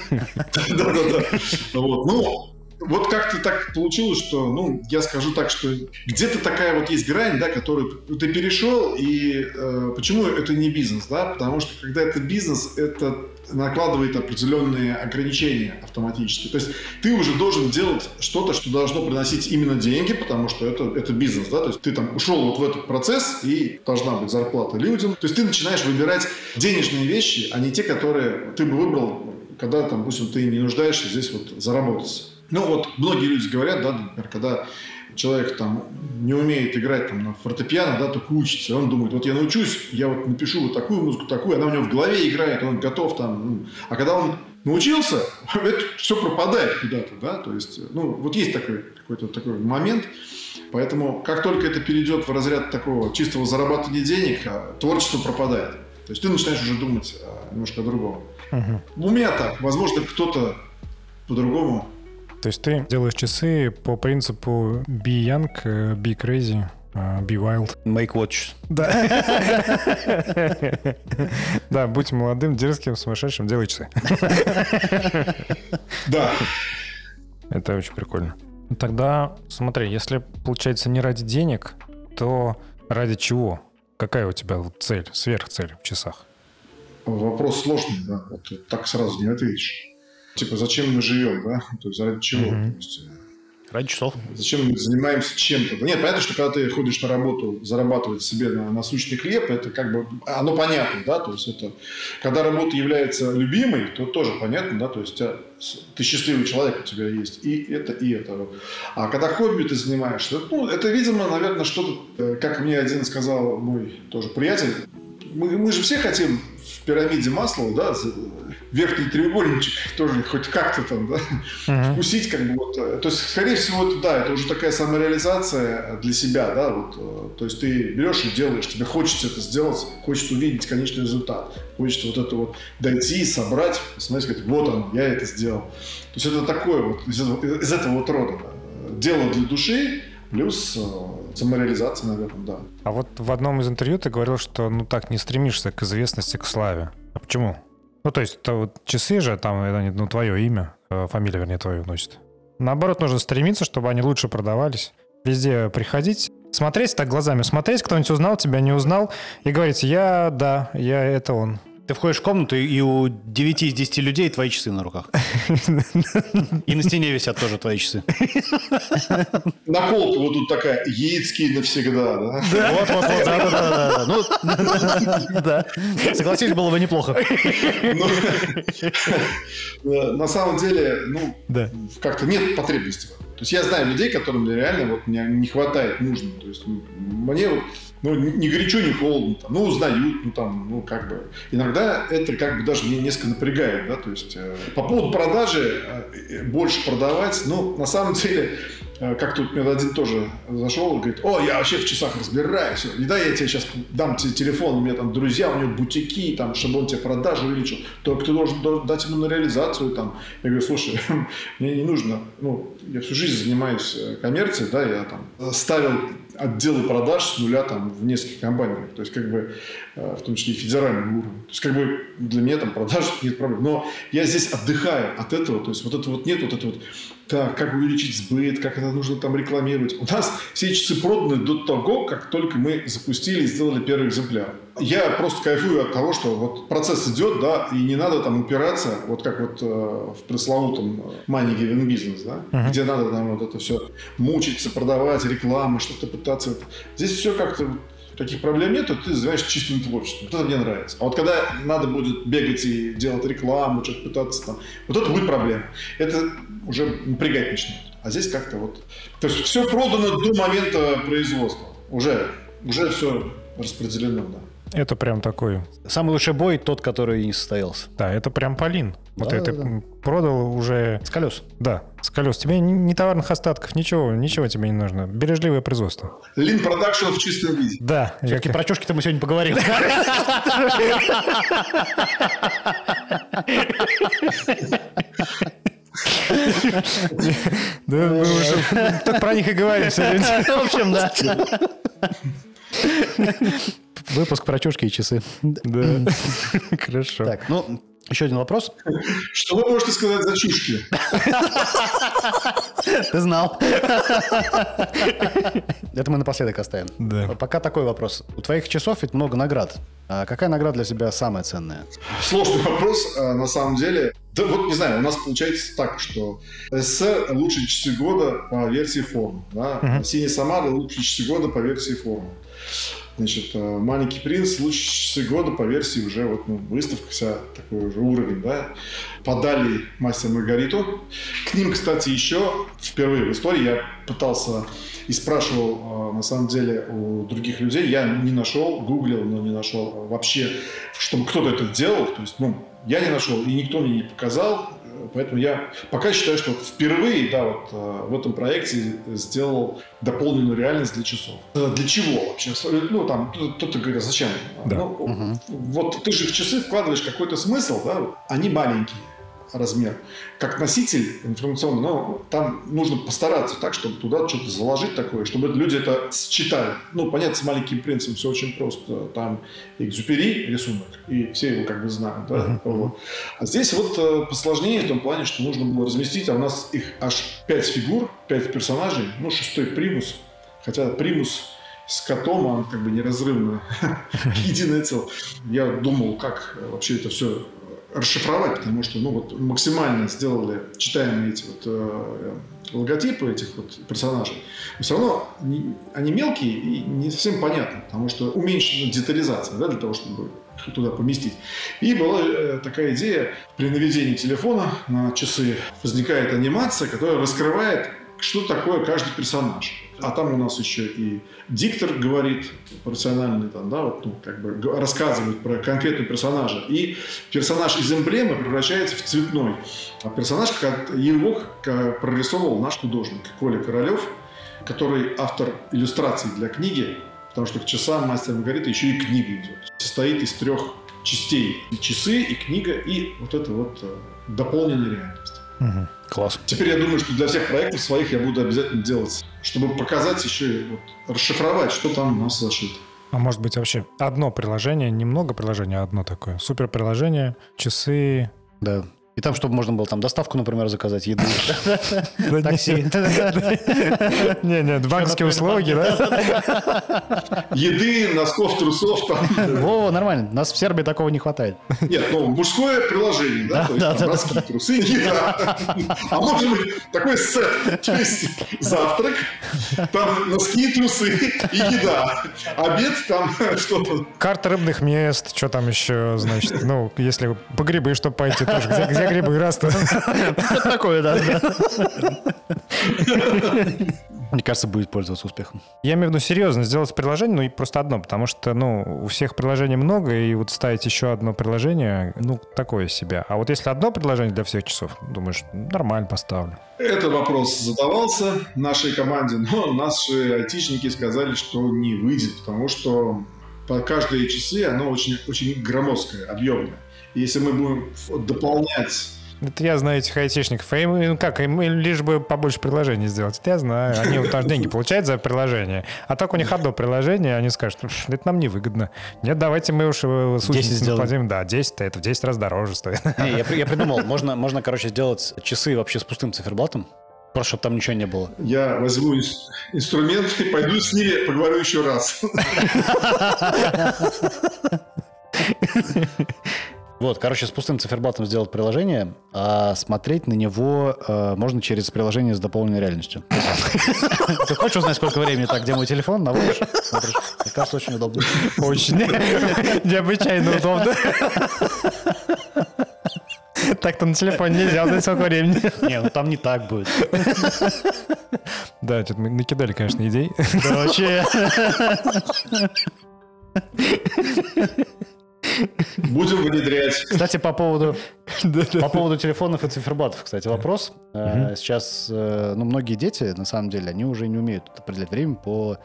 Да-да-да. Вот, ну, вот как-то так получилось, что, ну, я скажу так, что где-то такая вот есть грань, да, которую ты перешел, и э, почему это не бизнес, да, потому что когда это бизнес, это накладывает определенные ограничения автоматически. То есть ты уже должен делать что-то, что должно приносить именно деньги, потому что это, это бизнес, да, то есть ты там ушел вот в этот процесс, и должна быть зарплата людям. То есть ты начинаешь выбирать денежные вещи, а не те, которые ты бы выбрал, когда, там, допустим, ты не нуждаешься здесь вот заработать. Ну вот многие люди говорят, да, например, когда человек там не умеет играть там на фортепиано, да, только учится, он думает, вот я научусь, я вот напишу вот такую музыку, такую, она у него в голове играет, он готов там, ну, а когда он научился, это все пропадает куда-то, да, то есть, ну, вот есть такой какой-то такой момент, поэтому как только это перейдет в разряд такого чистого зарабатывания денег, а, творчество пропадает. То есть ты начинаешь уже думать а, немножко о другом. Мгм. У меня так, возможно, кто-то по-другому То есть ты делаешь часы по принципу be young, э, be crazy, э, be wild. Make watch. Да. Да, будь молодым, дерзким, сумасшедшим, делай часы. Да. Это очень прикольно. Тогда смотри, если получается не ради денег, то ради чего? Какая у тебя цель, сверхцель в часах? Вопрос сложный, да. Вот так сразу не ответишь. Типа, зачем мы живем, да? То есть, ради чего? Мгм. То есть, э, Ради часов. зачем мы занимаемся чем-то? Нет, понятно, что когда ты ходишь на работу, зарабатывать себе на насущный хлеб, это как бы, оно понятно, да? То есть, это, когда работа является любимой, то тоже понятно, да? То есть, тебя с- ты счастливый человек, у тебя есть и это, и это. А когда хобби ты занимаешься, ну, это, видимо, наверное, что-то, э, как мне один сказал мой тоже приятель, мы, мы же все хотим в пирамиде масла, да, верхний треугольничек тоже хоть как-то там, да, Мгм. вкусить как бы вот. э, То есть, скорее всего, это, да, это уже такая самореализация для себя, да, вот. э, То есть ты берешь и делаешь, тебе хочется это сделать, хочется увидеть конечный результат, хочется вот это вот дойти, собрать, посмотреть, сказать, вот он, я это сделал. То есть это такое вот из этого, из этого вот рода э, дело для души плюс э, самореализация, наверное, да. А вот в одном из интервью ты говорил, что ну так не стремишься к известности, к славе. А почему? Ну, то есть, вот часы же, там, ну, твое имя, э, фамилия, вернее, твою носит. Наоборот, нужно стремиться, чтобы они лучше продавались. Везде приходить, смотреть так глазами, смотреть, кто-нибудь узнал тебя, не узнал, и говорить, я, да, я, это он. Ты входишь в комнату, и у 9 из 10 людей твои часы на руках. И на стене висят тоже твои часы. Наколка вот тут такая, яицкий навсегда, да? Вот, вот, вот, да, да, да, да. Ну, да. Согласись, было бы неплохо. Ну, На самом деле, ну, как-то нет потребности. в этом. То есть я знаю людей, которым реально вот мне не хватает нужно. То есть мне вот ну, ни горячо, ни холодно. Там, ну, узнают, ну, там, ну, как бы. Иногда это как бы даже меня несколько напрягает, да, то есть э, по поводу продажи э, больше продавать, ну, на самом деле, э, как тут мне один тоже зашел, говорит, о, я вообще в часах разбираюсь, и да, я тебе сейчас дам тебе телефон, у меня там друзья, у него бутики, там, чтобы он тебе продажу увеличил, только ты должен до- дать ему на реализацию, там. Я говорю, слушай, мне не нужно, ну, я всю жизнь занимаюсь э, коммерцией, да, я там ставил отделы продаж с нуля там в нескольких компаниях, то есть как бы э, в том числе и федеральном уровне. То есть как бы для меня там продаж нет проблем. Но я здесь отдыхаю от этого, то есть вот это вот нет, вот это вот так, как увеличить сбыт, как это нужно там рекламировать. У нас все часы проданы до того, как только мы запустили и сделали первый экземпляр. Я просто кайфую от того, что вот процесс идет, да, и не надо там упираться, вот как вот э, в пресловутом money given business, да, uh-huh. где надо там вот это все мучиться, продавать, рекламу, что-то пытаться. Здесь все как-то таких проблем нет, ты занимаешься чистым творчеством. Вот это мне нравится. А вот когда надо будет бегать и делать рекламу, что-то пытаться там, вот это будет проблема. Это уже напрягать начнет. А здесь как-то вот... То есть все продано до момента производства. Уже, уже все распределено, да. Это прям такой... Самый лучший бой тот, который не состоялся. Да, это прям Полин. Вот Да, это да, да. продал уже... С колес. Да, с колес. Тебе ни, товарных остатков, ничего, ничего тебе не нужно. Бережливое производство. Lean Production в чистом виде. Да. Все-таки про чушки-то мы сегодня поговорим. Да, мы уже так про них и говорим. В общем, да. Выпуск про чушки и часы. Да. Хорошо. Так, ну, еще один вопрос. Что вы можете сказать за чушки? Ты знал. Это мы напоследок оставим. Да. Пока такой вопрос. У твоих часов ведь много наград. А какая награда для тебя самая ценная? Сложный вопрос, а, на самом деле. Да вот, не знаю, у нас получается так, что СССР лучшие часы года по версии форум. Да? Синий Самара лучшие часы года по версии форума. Значит, э, «Маленький принц» лучшие года по версии уже вот, ну, выставка вся, такой уже уровень, да. Подали «Мастер Маргариту». К ним, кстати, еще впервые в истории я пытался и спрашивал, э, на самом деле, у других людей. Я не нашел, гуглил, но не нашел вообще, чтобы кто-то это делал. То есть, ну, я не нашел, и никто мне не показал. Э, Поэтому я пока считаю, что впервые да, вот, э, в этом проекте сделал дополненную реальность для часов. Э, Для чего вообще? Ну, там, кто-то говорит, зачем? Да. Ну, Вот ты же в часы вкладываешь какой-то смысл, да? Они маленькие размер. Как носитель информационный, но там нужно постараться так, чтобы туда что-то заложить такое, чтобы люди это считали. Ну, понятно, с маленьким принцем все очень просто. Там экзюпери рисунок, и все его как бы знают. Да? Вот. А здесь вот э, посложнее в том плане, что нужно было разместить, а у нас их аж пять фигур, пять персонажей, ну, шестой примус. Хотя примус с котом, он как бы неразрывно единое целое. Я думал, как вообще это все расшифровать, потому что ну, вот максимально сделали читаемые эти вот э, логотипы этих вот персонажей. Но все равно они, они мелкие и не совсем понятно, потому что уменьшена детализация да, для того, чтобы туда поместить. И была э, такая идея, при наведении телефона на часы возникает анимация, которая раскрывает, что такое каждый персонаж. А там у нас еще и диктор говорит профессиональный, там, да, вот, ну, как бы рассказывает про конкретного персонажа. И персонаж из эмблемы превращается в цветной. А персонаж, как- его прорисовал наш художник Коля Королев, который автор иллюстраций для книги, потому что к часам мастер Маргарита еще и книга идет. Состоит из трех частей. И часы, и книга, и вот это вот э, дополненная реальность. Мгм. Класс. Теперь я думаю, что для всех проектов своих я буду обязательно делать, чтобы показать еще и вот, расшифровать, что там у нас зашито. А может быть вообще одно приложение, немного приложений, а одно такое. Супер приложение, часы. Да. И там, чтобы можно было там доставку, например, заказать, еды, такси. Не, не, банковские услуги, да? Еды, носков, трусов там. Во, нормально. Нас в Сербии такого не хватает. Нет, ну, мужское приложение, да, Да, то есть носки, трусы, еда. А может быть такой сет, то есть завтрак, там носки, трусы и еда. Обед там что-то. Карта рыбных мест, что там еще, значит, ну, если по грибы, чтобы пойти тоже. Где, где грибы растут? Что такое, да. Мне кажется, будет пользоваться успехом. Я имею в виду серьезно сделать приложение, ну и просто одно, потому что, ну, у всех приложений много, и вот ставить еще одно приложение, ну, такое себе. А вот если одно приложение для всех часов, думаешь, нормально поставлю. Этот вопрос задавался нашей команде, но наши айтишники сказали, что не выйдет, потому что по каждые часы оно очень, очень громоздкое, объемное. И Если мы будем дополнять Это я знаю этих айтишников. А им, ну как, им лишь бы побольше приложений сделать. Это я знаю. Они вот деньги получают за приложение. А так у них одно приложение, они скажут, «Пш, это нам невыгодно. Нет, давайте мы уж э, сущность сделаем. наплатим. Да, 10 это в 10 раз дороже стоит. Не, я, я придумал, можно, можно, короче, сделать часы вообще с пустым циферблатом, Просто, чтобы там ничего не было. Я возьму инс- инструмент и пойду с ними поговорю еще раз. Вот, короче, с пустым циферблатом сделать приложение, а смотреть на него э, можно через приложение с дополненной реальностью. Ты хочешь узнать, сколько времени так, где мой телефон? Наводишь, смотришь. Мне кажется, очень удобно. Очень необычайно удобно. Так-то на телефоне нельзя узнать сколько времени. Не, ну там не так будет. Да, что-то мы накидали, конечно, идей. Короче, Будем внедрять. кстати, по поводу По поводу телефонов и циферблатов, кстати, вопрос. Э, Сейчас, э, ну, многие дети, на самом деле, они уже не умеют определять время по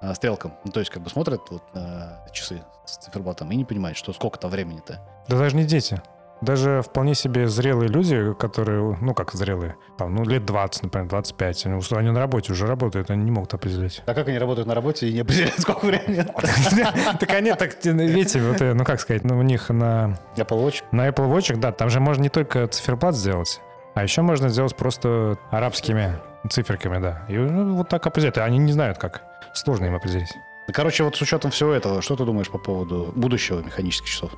э, стрелкам. Ну, то есть, как бы смотрят вот на часы с циферблатом и не понимают, что сколько там времени-то. Да даже не дети. Даже вполне себе зрелые люди, которые, ну как зрелые, там, ну лет 20, например, 25, они, они на работе уже работают, они не могут определить. А как они работают на работе и не определяют, сколько времени? Так они, так, видите, вот, э, ну как сказать, ну у них на, Apple Watch. на Apple Watch, да, там же можно не только циферблат сделать, а еще можно сделать просто арабскими циферками, да. И ну, вот так определять. Они не знают, как. Сложно им определить. Короче, вот с учетом всего этого, что ты думаешь по поводу будущего механических часов?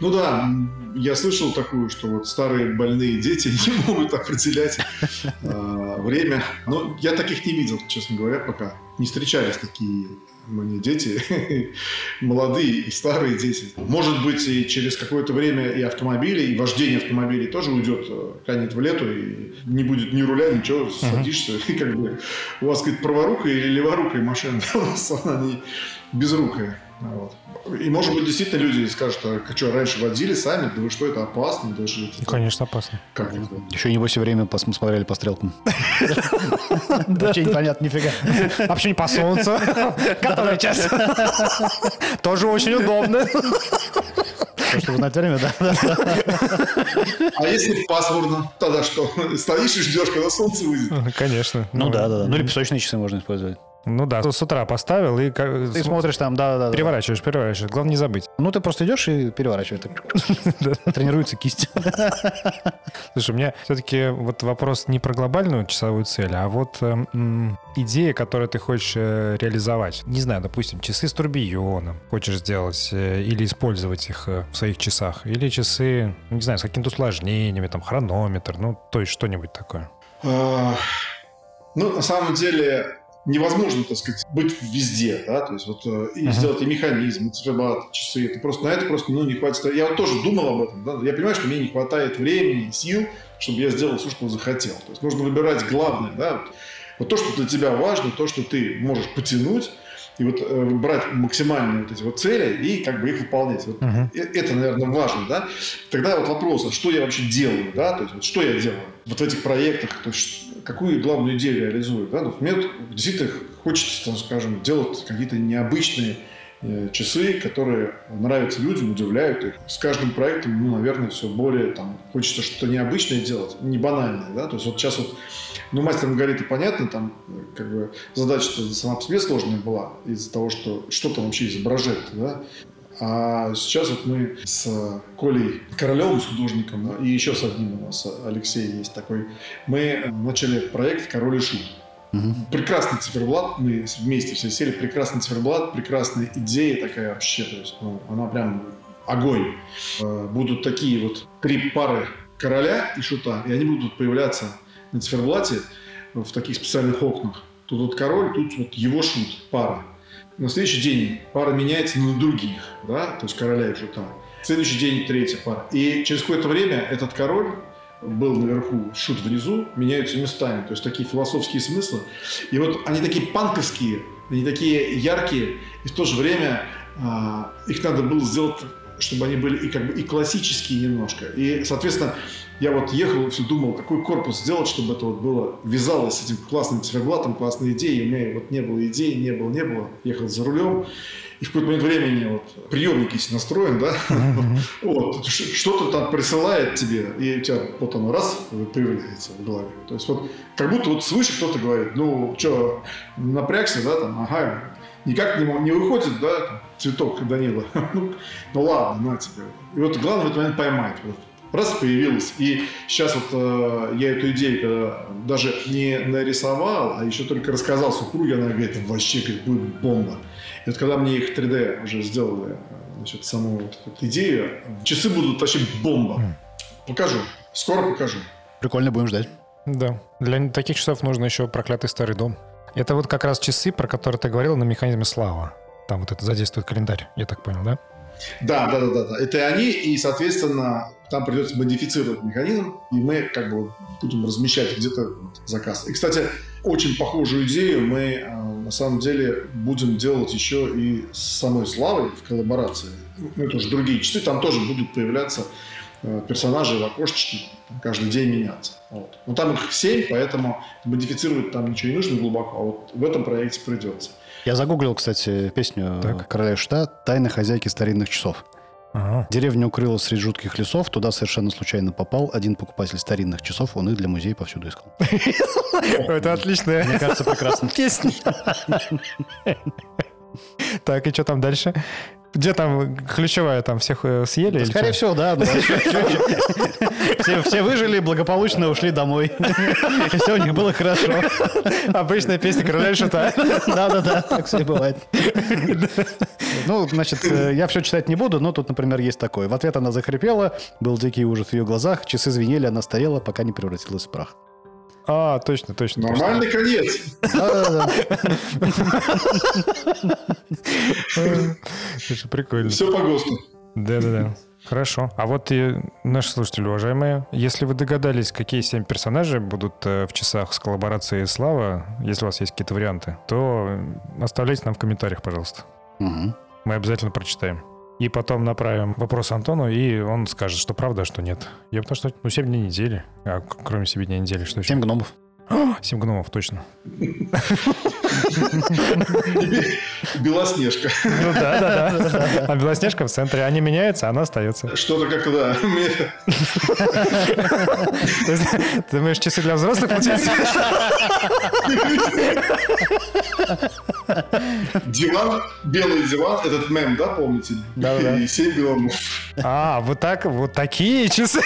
Ну да, я слышал такую, что вот старые больные дети не могут определять э, время. Но я таких не видел, честно говоря, пока. Не встречались такие мне дети, молодые и старые дети. Может быть, и через какое-то время и автомобили, и вождение автомобилей тоже уйдет, э, канет в лету, и не будет ни руля, ничего, садишься, и как бы у вас, говорит, праворукая или леворукая машина, у нас она не безрукая. Вот. И, может быть, действительно люди скажут, а что, раньше водили сами? Да вы что, это опасно? Даже это- Ну, конечно, опасно. Как это? Еще небось и время пос- смотрели по стрелкам. Вообще непонятно нифига. Вообще не по солнцу. Который час. Тоже очень удобно. То, Чтобы знать время, да. А если пасмурно, тогда что? Стоишь и ждешь, когда солнце выйдет. Конечно. Ну да, да, да. Ну или песочные часы можно использовать. Ну да, с утра поставил и как- Ты смотришь там, да, да, переворачиваешь, переворачиваешь. Главное не забыть. Ну, ты просто идешь и переворачиваешь. Тренируется кисть. Слушай, у меня все-таки вот вопрос не про глобальную часовую цель, а вот эм, идея, которую ты хочешь э, реализовать. Не знаю, допустим, часы с турбионом хочешь сделать э, или использовать их э, в своих часах. Или часы, не знаю, с какими-то усложнениями, там, хронометр, ну, то есть что-нибудь такое. Ну, на самом деле, невозможно, так сказать, быть везде, да, то есть вот э, и Ага. сделать и механизм, и циферблат, часы, это просто на это просто, ну, не хватит. Я вот тоже думал об этом, да, я понимаю, что мне не хватает времени и сил, чтобы я сделал все, что захотел. То есть нужно выбирать главное, да, вот, вот то, что для тебя важно, то, что ты можешь потянуть, и вот э, брать максимальные вот эти вот цели и как бы их выполнять. Вот. Э- Это, наверное, важно, да? Тогда вот вопрос, а что я вообще делаю, да? То есть, вот что я делаю вот в этих проектах, то есть, какую главную идею реализую, да? Ну, мне вот действительно хочется, там, скажем, делать какие-то необычные часы, которые нравятся людям, удивляют их. С каждым проектом, ну, наверное, все более там хочется что-то необычное делать, не банальное, да? То есть вот сейчас вот, ну, мастер Маргарита, понятно, там э, как бы задача-то сама по себе сложная была из-за того, что что там вообще изображает, да? А сейчас вот мы с Колей Королевым, с художником, и еще с одним у нас, Алексей есть такой, мы начали проект «Король и Шут». Прекрасный циферблат, мы вместе все сели, прекрасный циферблат, прекрасная идея такая вообще, то есть ну, она прям огонь. Э, Будут такие вот три пары короля и шута, и они будут появляться на циферблате в таких специальных окнах. Тут вот король, тут вот его шут, пара. На следующий день пара меняется на других, да, то есть короля и шута. Следующий день третья пара. И через какое-то время этот король был наверху, шут внизу, меняются местами. То есть такие философские смыслы. И вот они такие панковские, они такие яркие, и в то же время а, их надо было сделать, чтобы они были и как бы и классические немножко. И, соответственно, я вот ехал и все думал, какой корпус сделать, чтобы это вот было, вязалось с этим классным циферблатом, классные идеи. У меня вот не было идей, не было, не было. Ехал за рулем. И в какой-то момент времени вот приемник если настроен, да, вот, ш- что-то там присылает тебе, и у тебя вот оно раз появляется в голове. То есть вот как будто вот свыше кто-то говорит, ну, что, напрягся, да, там, ага, никак не, не выходит, да, там, цветок Данила. ну, ну ладно, на тебе. И вот главное в этот момент поймать. Вот. раз появилась. И сейчас вот э, я эту идею когда даже не нарисовал, а еще только рассказал супруге, она говорит, вообще говорит, будет бомба. И вот когда мне их 3D уже сделали, значит, саму вот эту идею, часы будут вообще бомба. Покажу. Скоро покажу. Прикольно, будем ждать. Да. Для таких часов нужно еще проклятый старый дом. Это вот как раз часы, про которые ты говорил на механизме Слава. Там вот это задействует календарь, я так понял, да? Да, да, да, да, да. Это они, и, соответственно, там придется модифицировать механизм, и мы как бы будем размещать где-то заказ. И, кстати, очень похожую идею мы э, на самом деле будем делать еще и с самой Славой в коллаборации. Ну, это уже другие часы, там тоже будут появляться э, персонажи в окошечке, каждый день меняться. Вот. Но там их семь, поэтому модифицировать там ничего не нужно глубоко, а вот в этом проекте придется. Я загуглил, кстати, песню Так. Короля Шта «Тайна хозяйки старинных часов». Ага. Деревня укрылась среди жутких лесов, туда совершенно случайно попал один покупатель старинных часов, он их для музея повсюду искал. Это отличная Мне кажется, прекрасно. песня. Так, и что там дальше? Где там ключевая, там всех э, съели? или Скорее чё? всего, да. Все, выжили, благополучно ушли домой. И все у них было хорошо. Обычная песня короля шута. Да-да-да, так все и бывает. Ну, значит, э, я все читать не буду, но тут, например, есть такое. В ответ она захрипела, был дикий ужас в ее глазах, часы звенели, она старела, пока не превратилась в прах. А, точно, точно. точно. Нормальный конец. Да-да-да. Слушай, прикольно. Все по ГОСТу. Да-да-да. Хорошо. А вот и наши слушатели, уважаемые, если вы догадались, какие семь персонажей будут э, в часах с коллаборацией Слава, если у вас есть какие-то варианты, то оставляйте нам в комментариях, пожалуйста. Мгм. Мы обязательно прочитаем. И потом направим вопрос Антону, и он скажет, что правда, а что нет. Я потому что, ну, 7 дней недели. А кроме 7 дней недели, что еще? Семь гномов. 7 гномов, точно. Белоснежка. Ну да, да, да. А Белоснежка в центре. Они меняются, она остается. Что-то как да. ты думаешь, часы для взрослых получается? Диван, белый диван, этот мем, да, помните? Да-да-да. И семь гномов. А, вот так, вот такие часы.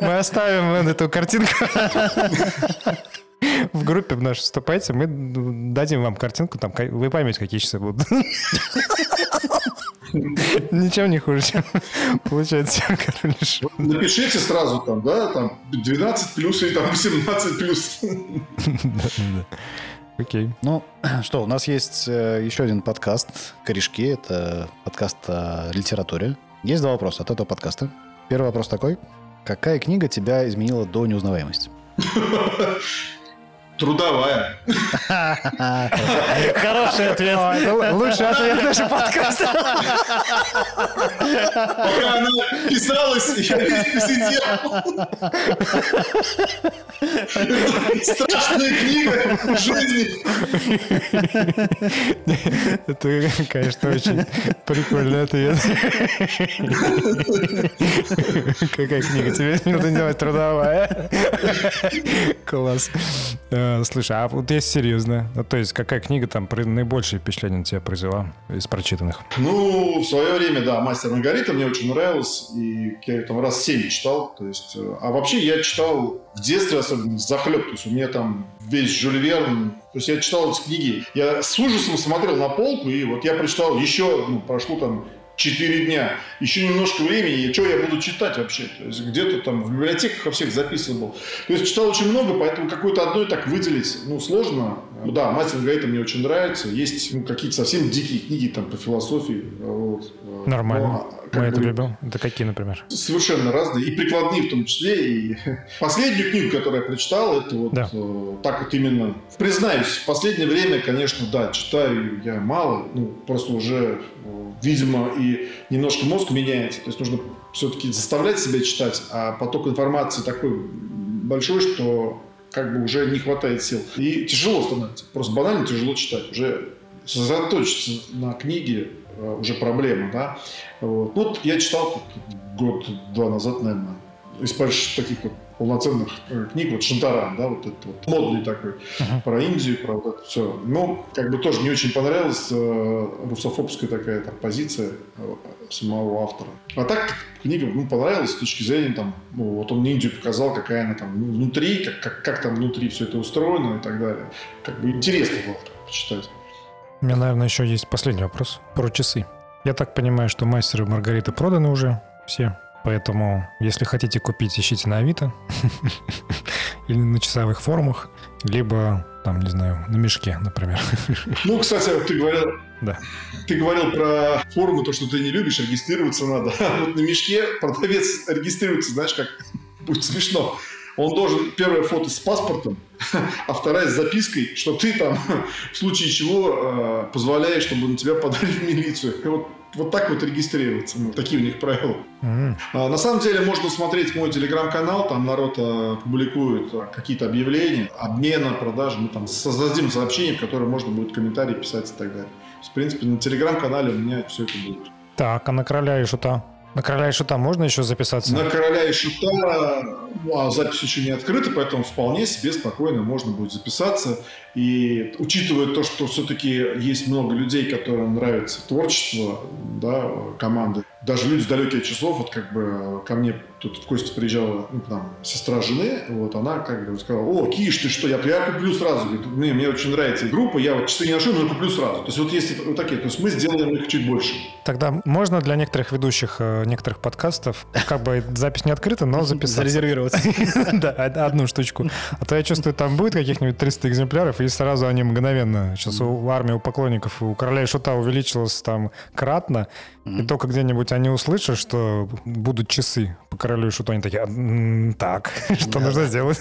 Мы оставим эту картинку. В группе в нашу вступайте, мы дадим вам картинку, там вы поймете, какие часы будут. Ничем не хуже, чем получается король и шут. Напишите сразу там, да, там 12 плюс или там 18 плюс. Окей. Ну, что, у нас есть э, еще один подкаст «Корешки». Это подкаст о литературе. Есть два вопроса от этого подкаста. Первый вопрос такой. Какая книга тебя изменила до неузнаваемости? Трудовая. Хороший ответ. А, л- лучший ответ нашего подкаста. Пока она писалась, я весь сидел. Страшная книга в жизни. Это, конечно, очень прикольный ответ. Какая книга тебе минуты делать трудовая? Класс. Э, Слушай, а вот если серьезно, ну, то есть какая книга там при- наибольшее впечатление на тебя произвела из прочитанных? Ну, в свое время, да, «Мастер Маргарита» мне очень нравилось, и я ее там раз семь читал, то есть, э, а вообще я читал в детстве особенно захлеб, то есть у меня там весь Жюль Верн, то есть я читал эти книги, я с ужасом смотрел на полку, и вот я прочитал еще, ну, прошло там четыре дня, еще немножко времени, и что я буду читать вообще? То есть где-то там в библиотеках во всех записан был. То есть читал очень много, поэтому какой-то одной так выделить, ну, сложно. Ну, да, «Мастер и Маргарита» мне очень нравится. Есть ну, какие-то совсем дикие книги там по философии. Вот. Нормально. Но, Мы это любим. Это какие, например? Совершенно разные, и прикладные в том числе. И последнюю книгу, которую я прочитал, это вот Да. э, так вот именно. Признаюсь, в последнее время, конечно, да, читаю я мало, ну просто уже, э, видимо, и немножко мозг меняется. То есть нужно все-таки заставлять себя читать, а поток информации такой большой, что как бы уже не хватает сил. И тяжело становится. Просто банально тяжело читать. Уже сосредоточиться на книге уже проблема, да. Вот. Ну, Вот я читал год-два назад, наверное, из таких вот полноценных э, книг, вот Шантаран, да, вот этот вот модный такой, uh-huh. про Индию, про вот это все. Ну, как бы тоже не очень понравилась э, русофобская такая там позиция э, самого автора. А так книга ну, понравилась с точки зрения там, ну, вот он Индию показал, какая она там внутри, как, как, как там внутри все это устроено и так далее. Как бы интересно было почитать. У меня, наверное, еще есть последний вопрос про часы. Я так понимаю, что мастеры Маргариты проданы уже все. Поэтому, если хотите купить, ищите на Авито или на часовых форумах, либо, там, не знаю, на мешке, например. Ну, кстати, ты говорил, да. Ты говорил про форумы, то, что ты не любишь, регистрироваться надо. Вот на мешке продавец регистрируется, знаешь, как будет смешно. Он должен первое фото с паспортом, а вторая с запиской, что ты там в случае чего э, позволяешь, чтобы на тебя подали в милицию. И вот вот так вот регистрироваться. Ну, такие у них правила. Mm-hmm. А, на самом деле можно смотреть мой телеграм-канал, там народ а, публикует а, какие-то объявления, обмена, продажи. Мы там создадим сообщение, в которое можно будет комментарии писать и так далее. В принципе, на телеграм-канале у меня все это будет. Так, а на короля и шута? На короля и шута можно еще записаться? На короля и шута ну, а запись еще не открыта, поэтому вполне себе спокойно можно будет записаться. И учитывая то, что все-таки есть много людей, которым нравится творчество да, команды, даже люди с далеких часов, вот как бы ко мне тут в гости приезжала ну, там, сестра жены, вот она как бы сказала, о, Киш, ты что, я, я куплю сразу. Говорит, мне, мне очень нравится группа, я вот часы не ношу, но куплю сразу. То есть вот если вот такие, то есть мы сделаем их чуть больше. Тогда можно для некоторых ведущих э, некоторых подкастов, как бы запись не открыта, но записаться. Зарезервироваться. Да, одну штучку. А то я чувствую, там будет каких-нибудь 300 экземпляров, и сразу они мгновенно. Сейчас у армии, у поклонников, у короля и шута увеличилось там кратно, и только где-нибудь они услышат, что будут часы по королю и шуту, они такие, так, что нужно сделать?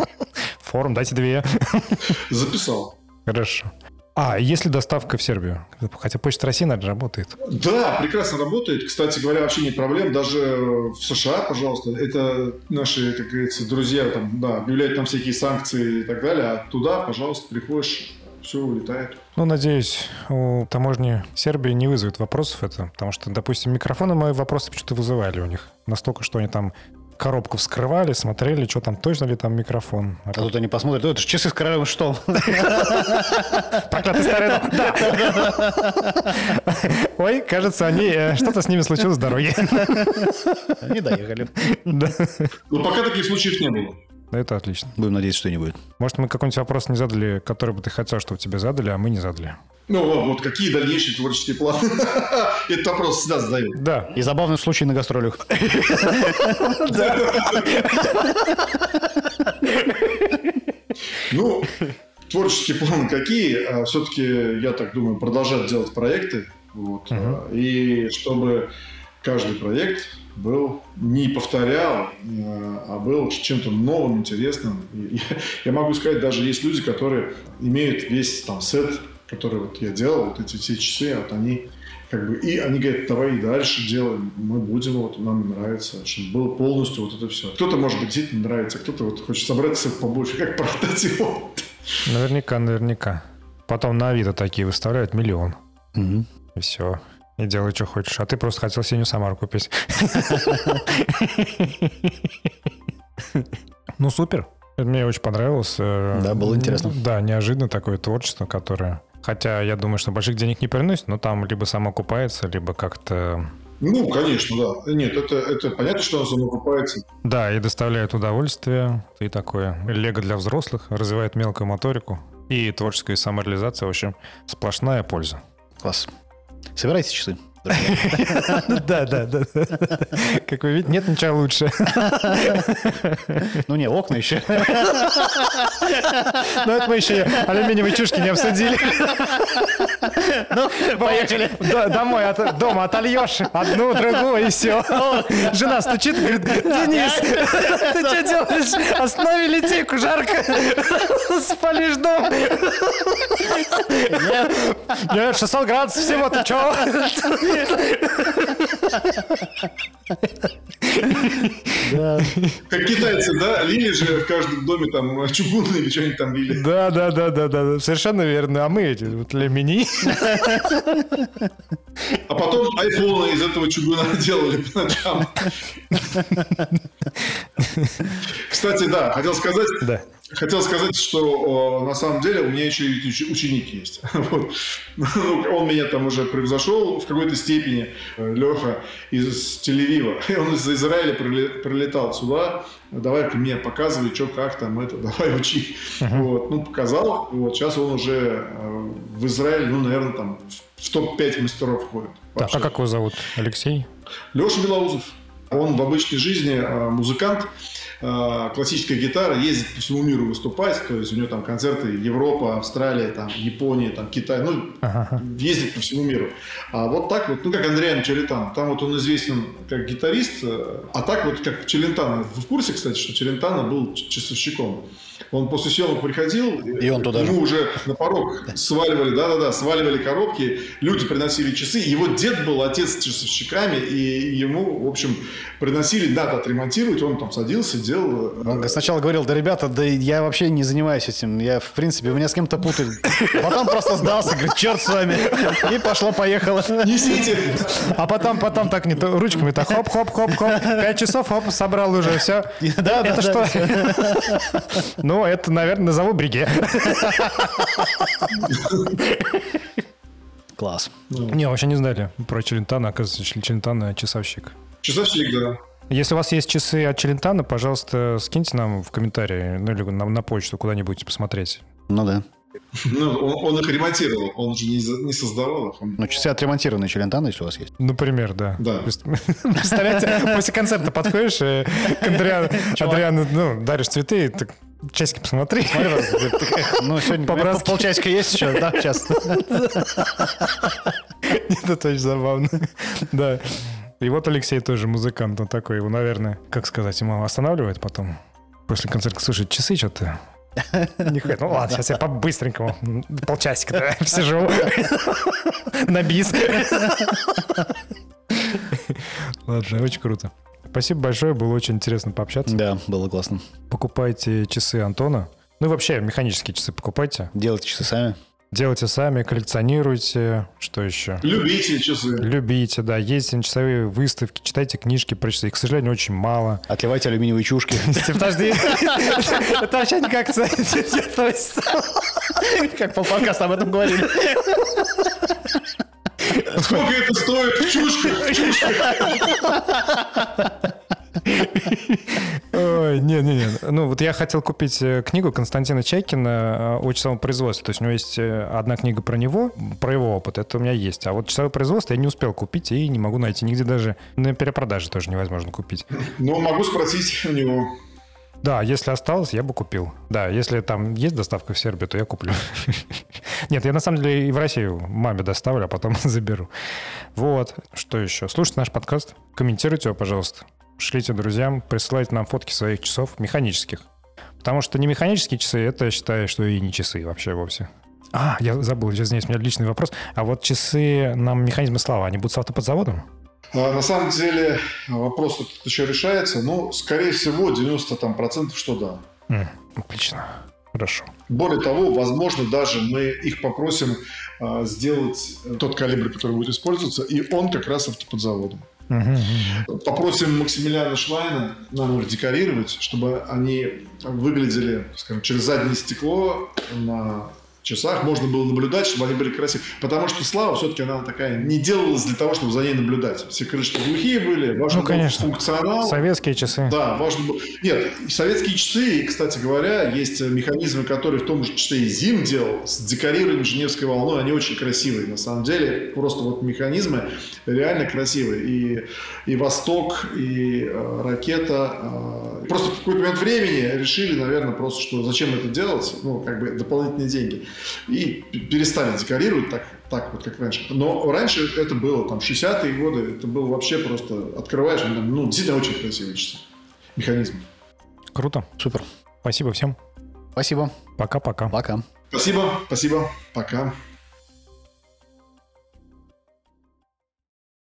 Форум, дайте две. Записал. Хорошо. А, если доставка в Сербию? Хотя Почта России, наверное, работает. Да, прекрасно работает. Кстати говоря, вообще нет проблем. Даже в США, пожалуйста, это наши, как говорится, друзья там, да, объявляют там всякие санкции и так далее. А туда, пожалуйста, приходишь, все улетает. Ну, надеюсь, у таможни Сербии не вызовет вопросов это, потому что, допустим, микрофоны мои вопросы почему-то вызывали у них. Настолько, что они там коробку вскрывали, смотрели, что там, точно ли там микрофон. А, а тут они посмотрят, это же часы с королевым штом. Проклятый старый Да. Ой, кажется, они, э, что-то с ними случилось с дороги. Они доехали. Ну, пока таких случаев не было. Это отлично. Будем надеяться, что не будет. Может, мы какой-нибудь вопрос не задали, который бы ты хотел, чтобы тебе задали, а мы не задали. Ну, вот какие дальнейшие творческие планы? Этот вопрос всегда задают. Да. И забавный случай на гастролях. Ну, творческие планы какие? А Все-таки, я так думаю, продолжать делать проекты. Вот. И чтобы каждый проект был не повторял, э, а был чем-то новым, интересным. И я могу сказать, даже есть люди, которые имеют весь там сет которые вот я делал, вот эти все часы, вот они как бы, и они говорят, давай и дальше делаем, мы будем, вот нам нравится, чтобы было полностью вот это все. Кто-то, может быть, действительно нравится, кто-то вот хочет собраться побольше, как продать его. Naверняка, наверняка. Потом на Авито такие выставляют миллион. Угу. И все. И делай, что хочешь. А ты просто хотел синюю Самару купить. Ну, супер. Мне очень понравилось. Э, да, было интересно. Да, неожиданно такое творчество, которое Хотя я думаю, что больших денег не приносит, но там либо само окупается, либо как-то... Ну, конечно, да. Нет, это, это понятно, что оно само окупается. Да, и доставляет удовольствие. И такое лего для взрослых, развивает мелкую моторику. И творческая самореализация, в общем, сплошная польза. Класс. Собирайте часы. Да, да, да. Как вы видите, нет ничего лучше. Ну не, окна еще. Ну это мы еще алюминиевые чушки не обсудили. Ну, поехали. Домой, от, дома отольешь одну, другую и все. Жена стучит и говорит, Денис, ты что делаешь? Останови литейку, жарко. Спалишь дом. Нет, 600 градусов всего, ты что? Как китайцы, да? Лили же в каждом доме там чугунные или что-нибудь там лили. Да, да, да, да, да. Совершенно верно. А мы эти вот лемени. А потом айфоны из этого чугуна делали по ночам. Кстати, да, хотел сказать, Да. Хотел сказать, что на самом деле у меня еще и уч- ученик есть. Вот. Ну, он меня там уже превзошел в какой-то степени, э, Леха из Тель-Авива. И он из Израиля приле- прилетал сюда. Давай-ка мне показывай, что как там это, давай учи. Вот. Ну, показал. Вот. Сейчас он уже э, в Израиле, ну, наверное, там в- в топ-5 мастеров. Так, Вообще. а как его зовут? Алексей? Леша Белоузов. Он в обычной жизни э, музыкант, классическая гитара, ездит по всему миру выступать, то есть у него там концерты Европа, Австралия, там, Япония, там, Китай, ну, Ага. ездит по всему миру. А вот так вот, ну, как Андриан Челентано, там вот он известен как гитарист, а так вот как Челентано. Вы в курсе, кстати, что Челентано был часовщиком? Он после съемок приходил, И он туда ему же. уже на порог сваливали, да-да-да, сваливали коробки, люди приносили часы. Его дед был отец с часовщиками, и ему, в общем, приносили, да, отремонтировать, он там садился, делал. Э, Он сначала говорил, да, ребята, да я вообще не занимаюсь этим. Я, в принципе, меня с кем-то путали. Потом просто сдался, говорит, черт с вами. И пошло-поехало. Несите! А потом, потом так не ручками так хоп, хоп, хоп, хоп. Пять часов, хоп, собрал уже, все. Да, да, Это что? Ну, это, наверное, назову бриге. Класс. Не, вообще не знали про Челентана. Оказывается, Чел- Челентано часовщик. Часовщик, да. Если у вас есть часы от Челентана, пожалуйста, скиньте нам в комментарии, ну или на, на почту куда-нибудь посмотреть. Ну да. Ну, он, он их ремонтировал, он же не, не создавал их. он- Ну, часы отремонтированные Челентано, если у вас есть. Например, да. Да. Представляете, после концерта подходишь э, к Адриану, ну, даришь цветы, и так часики посмотри. Ну, сегодня полчасика есть еще, да, сейчас. Это очень забавно. Да. И вот Алексей тоже музыкант, он такой, его, наверное, как сказать, ему останавливает потом. После концерта, слушай, часы что-то... Нихуя. Ну ладно, сейчас я по-быстренькому полчасика да, сижу на бис. Ладно, очень круто. Спасибо большое, было очень интересно пообщаться. Да, было классно. Покупайте часы Антона. Ну и вообще, механические часы покупайте. Делайте часы сами. Делайте сами, коллекционируйте. Что еще? Любите часы. Любите, да, ездите на часовые выставки, читайте книжки про часы. Их, к сожалению, очень мало. Отливайте алюминиевые чушки. Подожди, это вообще никак. Как полподкаста об этом говорили. Сколько это стоит в чушках? Чушках. Ой, не-не-не. Ну, вот я хотел купить э, книгу Константина Чайкина э, о часовом производстве. То есть у него есть э, одна книга про него, про его опыт, это у меня есть. А вот часовое производство я не успел купить и не могу найти. Нигде даже на перепродаже тоже невозможно купить. Но могу спросить у него. Да, если осталось, я бы купил. Да, если там есть доставка в Сербию, то я куплю. Нет, я на самом деле и в Россию маме доставлю, а потом заберу. Вот. Что еще? Слушайте наш подкаст, комментируйте его, пожалуйста. Шлите друзьям, присылайте нам фотки своих часов механических. Потому что не механические часы, это я считаю, что и не часы вообще вовсе. А, я забыл, сейчас здесь у меня личный вопрос. А вот часы нам механизмы слава, они будут с автоподзаводом? А, На самом деле вопрос тут еще решается. Ну, скорее всего, 90 там, процентов, что да. М, Отлично. Хорошо. Более того, возможно, даже мы их попросим а, сделать э, тот калибр, который будет использоваться, и он как раз автоподзаводом. Мгм. Попросим Максимилиана Шлайна нам их декорировать, чтобы они выглядели, скажем, через заднее стекло на часах можно было наблюдать, чтобы они были красивые. Потому что Слава все-таки она такая не делалась для того, чтобы за ней наблюдать. Все крышки глухие были, важно Ну, был конечно. функционал. Советские часы. Да, важно было. Нет, советские часы, кстати говоря, есть механизмы, которые в том же числе и ЗИМ делал, с декорированием инженерской волной, они очень красивые. На самом деле, просто вот механизмы реально красивые. И, и Восток, и э, ракета. э, просто в какой-то момент времени решили, наверное, просто, что зачем это делать, ну, как бы дополнительные деньги. И перестали декорировать так, так вот, как раньше. Но раньше это было, там, 60-е годы, это было вообще просто, открываешь, ну, действительно очень красивые часы. Механизм. Круто. Супер. Спасибо всем. Спасибо. Пока-пока. Пока. Спасибо, спасибо, пока.